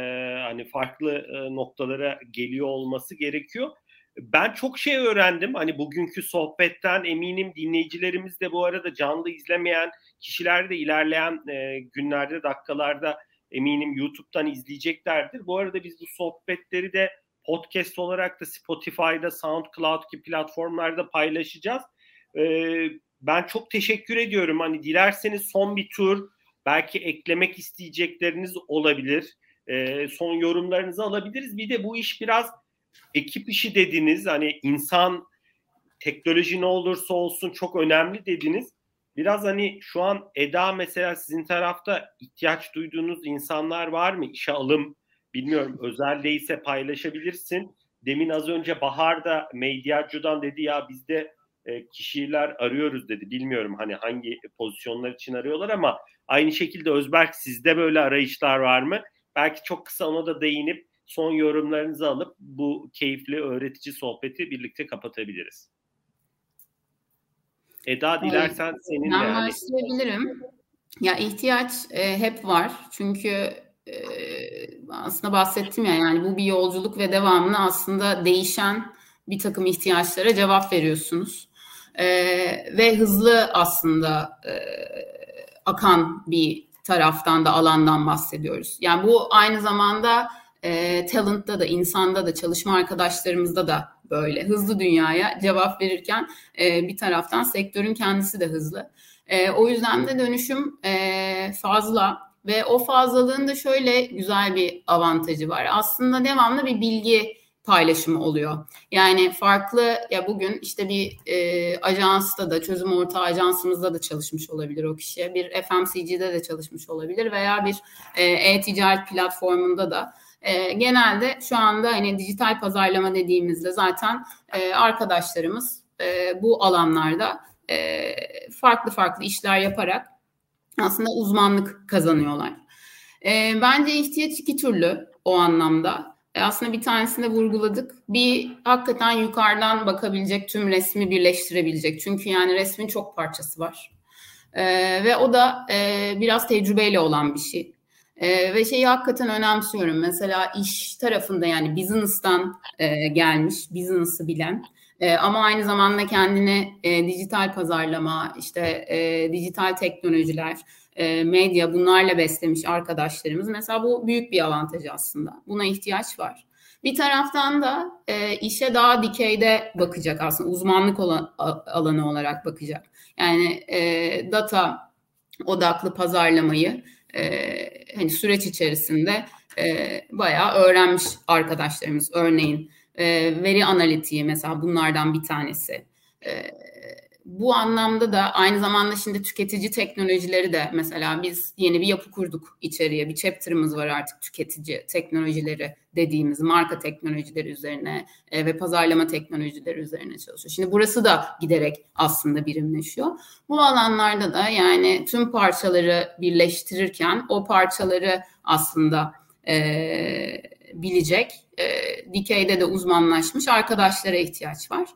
hani farklı e, noktalara geliyor olması gerekiyor. Ben çok şey öğrendim. Hani bugünkü sohbetten eminim dinleyicilerimiz de bu arada canlı izlemeyen kişiler de ilerleyen e, günlerde, dakikalarda eminim YouTube'dan izleyeceklerdir. Bu arada biz bu sohbetleri de podcast olarak da Spotify'da, SoundCloud gibi platformlarda paylaşacağız. E, ben çok teşekkür ediyorum. Hani dilerseniz son bir tur belki eklemek isteyecekleriniz olabilir. E, son yorumlarınızı alabiliriz. Bir de bu iş biraz ekip işi dediniz. Hani insan teknoloji ne olursa olsun çok önemli dediniz. Biraz hani şu an Eda mesela sizin tarafta ihtiyaç duyduğunuz insanlar var mı? İşe alım bilmiyorum özel değilse paylaşabilirsin. Demin az önce Bahar da Medyacı'dan dedi ya bizde e, kişiler arıyoruz dedi. Bilmiyorum hani hangi pozisyonlar için arıyorlar ama aynı şekilde Özberk sizde böyle arayışlar var mı? Belki çok kısa ona da değinip son yorumlarınızı alıp bu keyifli öğretici sohbeti birlikte kapatabiliriz. Eda dilersen evet. seninle. Ben yani. başlayabilirim. Ya ihtiyaç e, hep var. Çünkü e, aslında bahsettim ya yani bu bir yolculuk ve devamlı aslında değişen bir takım ihtiyaçlara cevap veriyorsunuz. E, ve hızlı aslında e, akan bir taraftan da alandan bahsediyoruz. Yani bu aynı zamanda e, talent'ta da, insanda da, çalışma arkadaşlarımızda da böyle hızlı dünyaya cevap verirken e, bir taraftan sektörün kendisi de hızlı. E, o yüzden de dönüşüm e, fazla ve o fazlalığın da şöyle güzel bir avantajı var. Aslında devamlı bir bilgi paylaşımı oluyor. Yani farklı ya bugün işte bir e, ajansta da çözüm ortağı ajansımızda da çalışmış olabilir o kişi. Bir FMCG'de de çalışmış olabilir veya bir e, e-ticaret platformunda da e, genelde şu anda hani dijital pazarlama dediğimizde zaten e, arkadaşlarımız e, bu alanlarda e, farklı farklı işler yaparak aslında uzmanlık kazanıyorlar. E, bence ihtiyaç iki türlü o anlamda. E, aslında bir tanesinde vurguladık. Bir hakikaten yukarıdan bakabilecek, tüm resmi birleştirebilecek. Çünkü yani resmin çok parçası var. E, ve o da e, biraz tecrübeyle olan bir şey. E, ve şeyi hakikaten önemsiyorum. Mesela iş tarafında yani business'tan e, gelmiş, business'ı bilen e, ama aynı zamanda kendini e, dijital pazarlama, işte e, dijital teknolojiler, e, medya bunlarla beslemiş arkadaşlarımız. Mesela bu büyük bir avantaj aslında. Buna ihtiyaç var. Bir taraftan da e, işe daha dikeyde bakacak aslında uzmanlık olan, alanı olarak bakacak. Yani e, data odaklı pazarlamayı e, hani süreç içerisinde e, bayağı öğrenmiş arkadaşlarımız. Örneğin e, veri analitiği mesela bunlardan bir tanesi. E, bu anlamda da aynı zamanda şimdi tüketici teknolojileri de mesela biz yeni bir yapı kurduk içeriye. Bir chapter'ımız var artık tüketici teknolojileri dediğimiz marka teknolojileri üzerine e, ve pazarlama teknolojileri üzerine çalışıyor. Şimdi burası da giderek aslında birimleşiyor. Bu alanlarda da yani tüm parçaları birleştirirken o parçaları aslında e, bilecek, e, dikeyde de uzmanlaşmış arkadaşlara ihtiyaç var.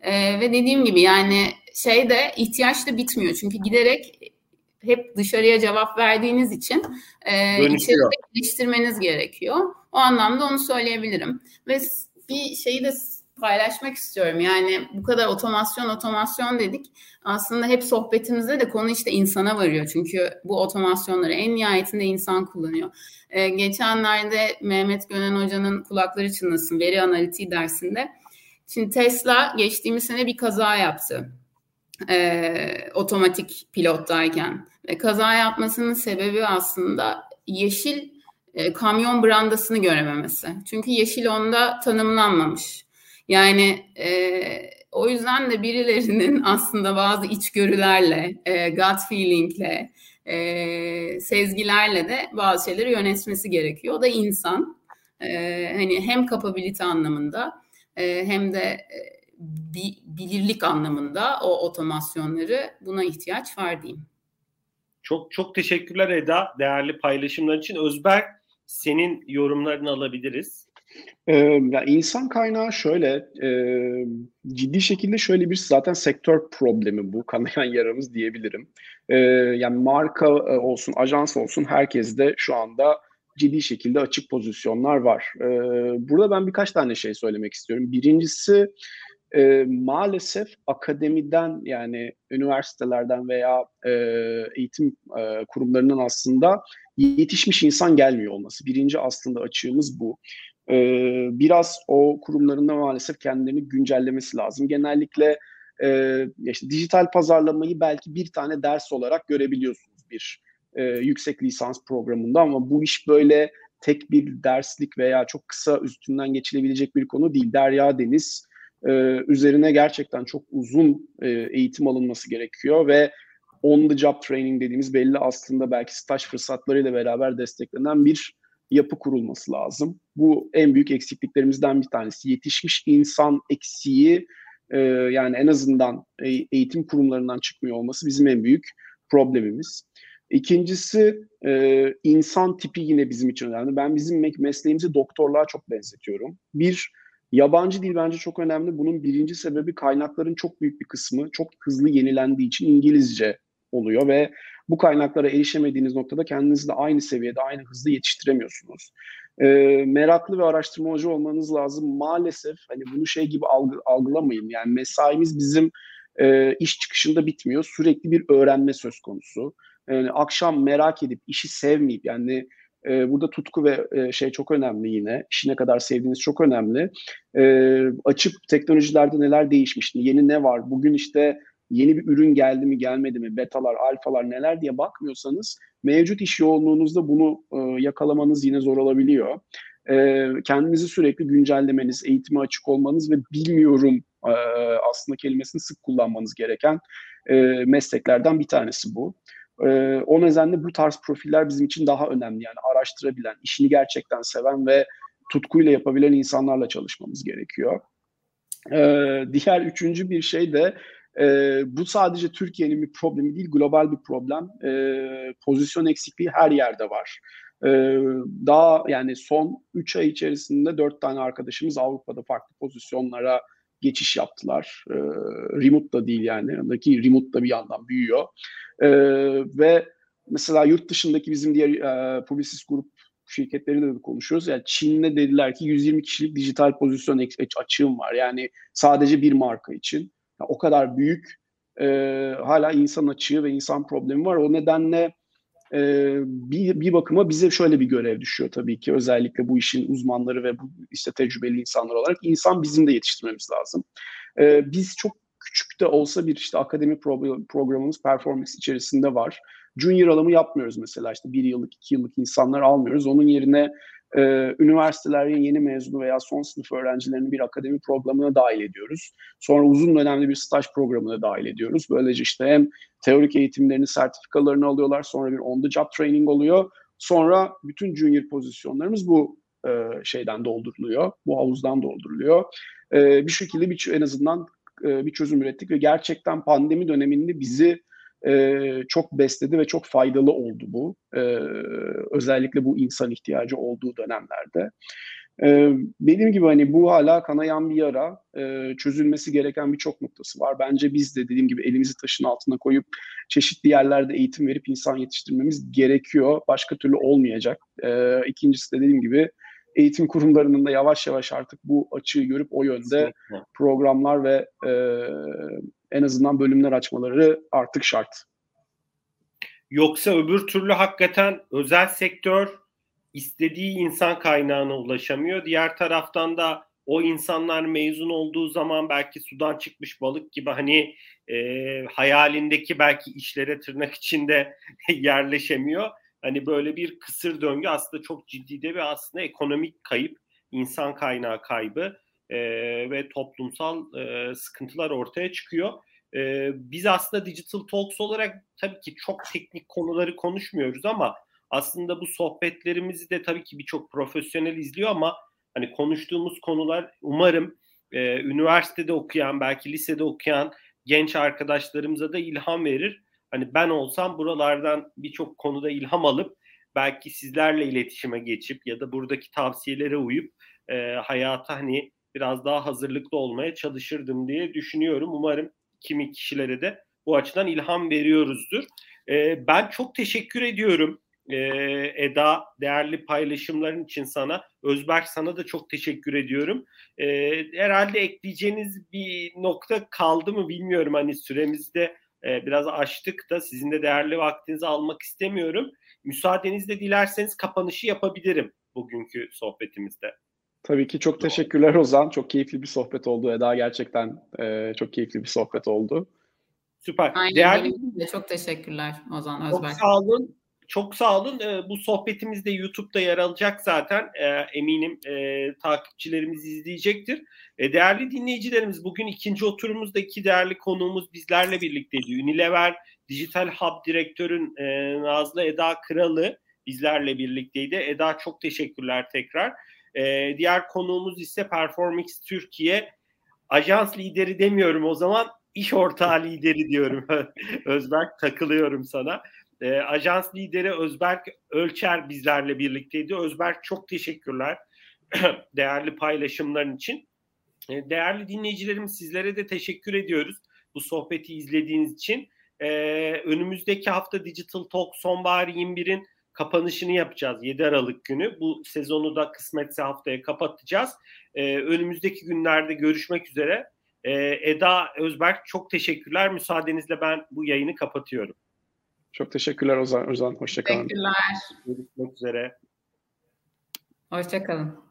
E, ve dediğim gibi yani şey de ihtiyaç da bitmiyor. Çünkü giderek hep dışarıya cevap verdiğiniz için e, içeride geliştirmeniz gerekiyor. O anlamda onu söyleyebilirim. Ve bir şeyi de paylaşmak istiyorum. Yani bu kadar otomasyon otomasyon dedik. Aslında hep sohbetimizde de konu işte insana varıyor. Çünkü bu otomasyonları en nihayetinde insan kullanıyor. Ee, geçenlerde Mehmet Gönen Hoca'nın kulakları çınlasın veri analitiği dersinde. Şimdi Tesla geçtiğimiz sene bir kaza yaptı. Ee, otomatik pilottayken. Ve kaza yapmasının sebebi aslında yeşil e, kamyon brandasını görememesi. Çünkü yeşil onda tanımlanmamış. Yani e, o yüzden de birilerinin aslında bazı içgörülerle, e, gut feelingle, e, sezgilerle de bazı şeyleri yönetmesi gerekiyor. O da insan. E, hani hem kapabilite anlamında e, hem de e, bilirlik anlamında o otomasyonları buna ihtiyaç var diyeyim. Çok çok teşekkürler Eda değerli paylaşımlar için. Özberk senin yorumlarını alabiliriz. Ee, ya insan kaynağı şöyle e, ciddi şekilde şöyle bir zaten sektör problemi bu kanayan yaramız diyebilirim. E, yani marka e, olsun ajans olsun herkeste şu anda ciddi şekilde açık pozisyonlar var. E, burada ben birkaç tane şey söylemek istiyorum. Birincisi e, maalesef akademiden yani üniversitelerden veya e, eğitim e, kurumlarının aslında yetişmiş insan gelmiyor olması. Birinci aslında açığımız bu. E, biraz o kurumlarında maalesef kendilerini güncellemesi lazım. Genellikle e, işte dijital pazarlamayı belki bir tane ders olarak görebiliyorsunuz bir e, yüksek lisans programında ama bu iş böyle tek bir derslik veya çok kısa üstünden geçilebilecek bir konu değil. Derya Deniz e, üzerine gerçekten çok uzun e, eğitim alınması gerekiyor ve on the job training dediğimiz belli aslında belki staj fırsatlarıyla beraber desteklenen bir yapı kurulması lazım. Bu en büyük eksikliklerimizden bir tanesi. Yetişmiş insan eksiği e, yani en azından eğitim kurumlarından çıkmıyor olması bizim en büyük problemimiz. İkincisi e, insan tipi yine bizim için önemli. Ben bizim mesleğimizi doktorluğa çok benzetiyorum. Bir, yabancı dil bence çok önemli. Bunun birinci sebebi kaynakların çok büyük bir kısmı çok hızlı yenilendiği için İngilizce oluyor ve bu kaynaklara erişemediğiniz noktada kendinizi de aynı seviyede, aynı hızda yetiştiremiyorsunuz. E, meraklı ve araştırmacı olmanız lazım. Maalesef hani bunu şey gibi algı, algılamayın. Yani mesaimiz bizim e, iş çıkışında bitmiyor. Sürekli bir öğrenme söz konusu. Yani akşam merak edip işi sevmeyip yani e, burada tutku ve e, şey çok önemli yine. İşi ne kadar sevdiğiniz çok önemli. E, açıp teknolojilerde neler değişmiş, yeni ne var? Bugün işte yeni bir ürün geldi mi gelmedi mi, betalar, alfalar neler diye bakmıyorsanız mevcut iş yoğunluğunuzda bunu e, yakalamanız yine zor olabiliyor. E, kendinizi sürekli güncellemeniz, eğitime açık olmanız ve bilmiyorum e, aslında kelimesini sık kullanmanız gereken e, mesleklerden bir tanesi bu. E, o nedenle bu tarz profiller bizim için daha önemli. Yani araştırabilen, işini gerçekten seven ve tutkuyla yapabilen insanlarla çalışmamız gerekiyor. Ee, diğer üçüncü bir şey de e, bu sadece Türkiye'nin bir problemi değil, global bir problem. E, pozisyon eksikliği her yerde var. E, daha yani son 3 ay içerisinde 4 tane arkadaşımız Avrupa'da farklı pozisyonlara geçiş yaptılar. E, remote da değil yani. Yanındaki remote da bir yandan büyüyor. E, ve mesela yurt dışındaki bizim diğer e, Publicis Grup şirketleriyle de konuşuyoruz. Yani Çin'de dediler ki 120 kişilik dijital pozisyon açığım var. Yani sadece bir marka için o kadar büyük e, hala insan açığı ve insan problemi var. O nedenle e, bir, bir bakıma bize şöyle bir görev düşüyor tabii ki özellikle bu işin uzmanları ve bu işte tecrübeli insanlar olarak insan bizim de yetiştirmemiz lazım. E, biz çok küçük de olsa bir işte akademi programımız performans içerisinde var. junior alımı yapmıyoruz mesela işte bir yıllık, iki yıllık insanlar almıyoruz. Onun yerine e, üniversitelerin yeni mezunu veya son sınıf öğrencilerini bir akademi programına dahil ediyoruz. Sonra uzun dönemli bir staj programına dahil ediyoruz. Böylece işte hem teorik eğitimlerini, sertifikalarını alıyorlar. Sonra bir on the job training oluyor. Sonra bütün junior pozisyonlarımız bu e, şeyden dolduruluyor. Bu havuzdan dolduruluyor. E, bir şekilde bir, en azından e, bir çözüm ürettik ve gerçekten pandemi döneminde bizi e, çok besledi ve çok faydalı oldu bu. E, özellikle bu insan ihtiyacı olduğu dönemlerde. E, dediğim gibi hani bu hala kanayan bir yara. E, çözülmesi gereken birçok noktası var. Bence biz de dediğim gibi elimizi taşın altına koyup çeşitli yerlerde eğitim verip insan yetiştirmemiz gerekiyor. Başka türlü olmayacak. E, ikincisi de dediğim gibi eğitim kurumlarının da yavaş yavaş artık bu açığı görüp o yönde programlar ve e, en azından bölümler açmaları artık şart. Yoksa öbür türlü hakikaten özel sektör istediği insan kaynağına ulaşamıyor. Diğer taraftan da o insanlar mezun olduğu zaman belki sudan çıkmış balık gibi hani e, hayalindeki belki işlere tırnak içinde yerleşemiyor. Hani böyle bir kısır döngü aslında çok ciddi de bir aslında ekonomik kayıp, insan kaynağı kaybı e, ve toplumsal e, sıkıntılar ortaya çıkıyor. E, biz aslında Digital Talks olarak tabii ki çok teknik konuları konuşmuyoruz ama aslında bu sohbetlerimizi de tabii ki birçok profesyonel izliyor ama hani konuştuğumuz konular umarım e, üniversitede okuyan belki lisede okuyan genç arkadaşlarımıza da ilham verir. Hani ben olsam buralardan birçok konuda ilham alıp belki sizlerle iletişime geçip ya da buradaki tavsiyelere uyup e, hayata hani biraz daha hazırlıklı olmaya çalışırdım diye düşünüyorum. Umarım kimi kişilere de bu açıdan ilham veriyoruzdur. E, ben çok teşekkür ediyorum e, Eda değerli paylaşımların için sana. Özberk sana da çok teşekkür ediyorum. E, herhalde ekleyeceğiniz bir nokta kaldı mı bilmiyorum. Hani süremizde e, biraz açtık da sizin de değerli vaktinizi almak istemiyorum. Müsaadenizle dilerseniz kapanışı yapabilirim bugünkü sohbetimizde. Tabii ki çok teşekkürler Ozan. Çok keyifli bir sohbet oldu. Eda gerçekten e, çok keyifli bir sohbet oldu. Süper. Aynen Değerli... Çok teşekkürler Ozan Özberk. Çok sağ olun. Çok sağ olun. E, bu sohbetimiz de YouTube'da yer alacak zaten. E, eminim e, takipçilerimiz izleyecektir. E, değerli dinleyicilerimiz bugün ikinci oturumuzda iki değerli konuğumuz bizlerle birlikteydi. Unilever Dijital Hub Direktörün e, Nazlı Eda Kralı bizlerle birlikteydi. Eda çok teşekkürler tekrar. E, diğer konuğumuz ise Performix Türkiye ajans lideri demiyorum o zaman iş ortağı lideri diyorum. Özberk takılıyorum sana. E, ajans lideri Özberk Ölçer bizlerle birlikteydi. Özberk çok teşekkürler değerli paylaşımların için. E, değerli dinleyicilerimiz sizlere de teşekkür ediyoruz bu sohbeti izlediğiniz için. E, önümüzdeki hafta Digital Talk Sonbahar 21'in kapanışını yapacağız 7 Aralık günü. Bu sezonu da kısmetse haftaya kapatacağız. E, önümüzdeki günlerde görüşmek üzere. E, Eda Özberk çok teşekkürler. Müsaadenizle ben bu yayını kapatıyorum. Çok teşekkürler Ozan. Ozan hoşçakalın. Teşekkürler. Görüşmek üzere. Hoşçakalın.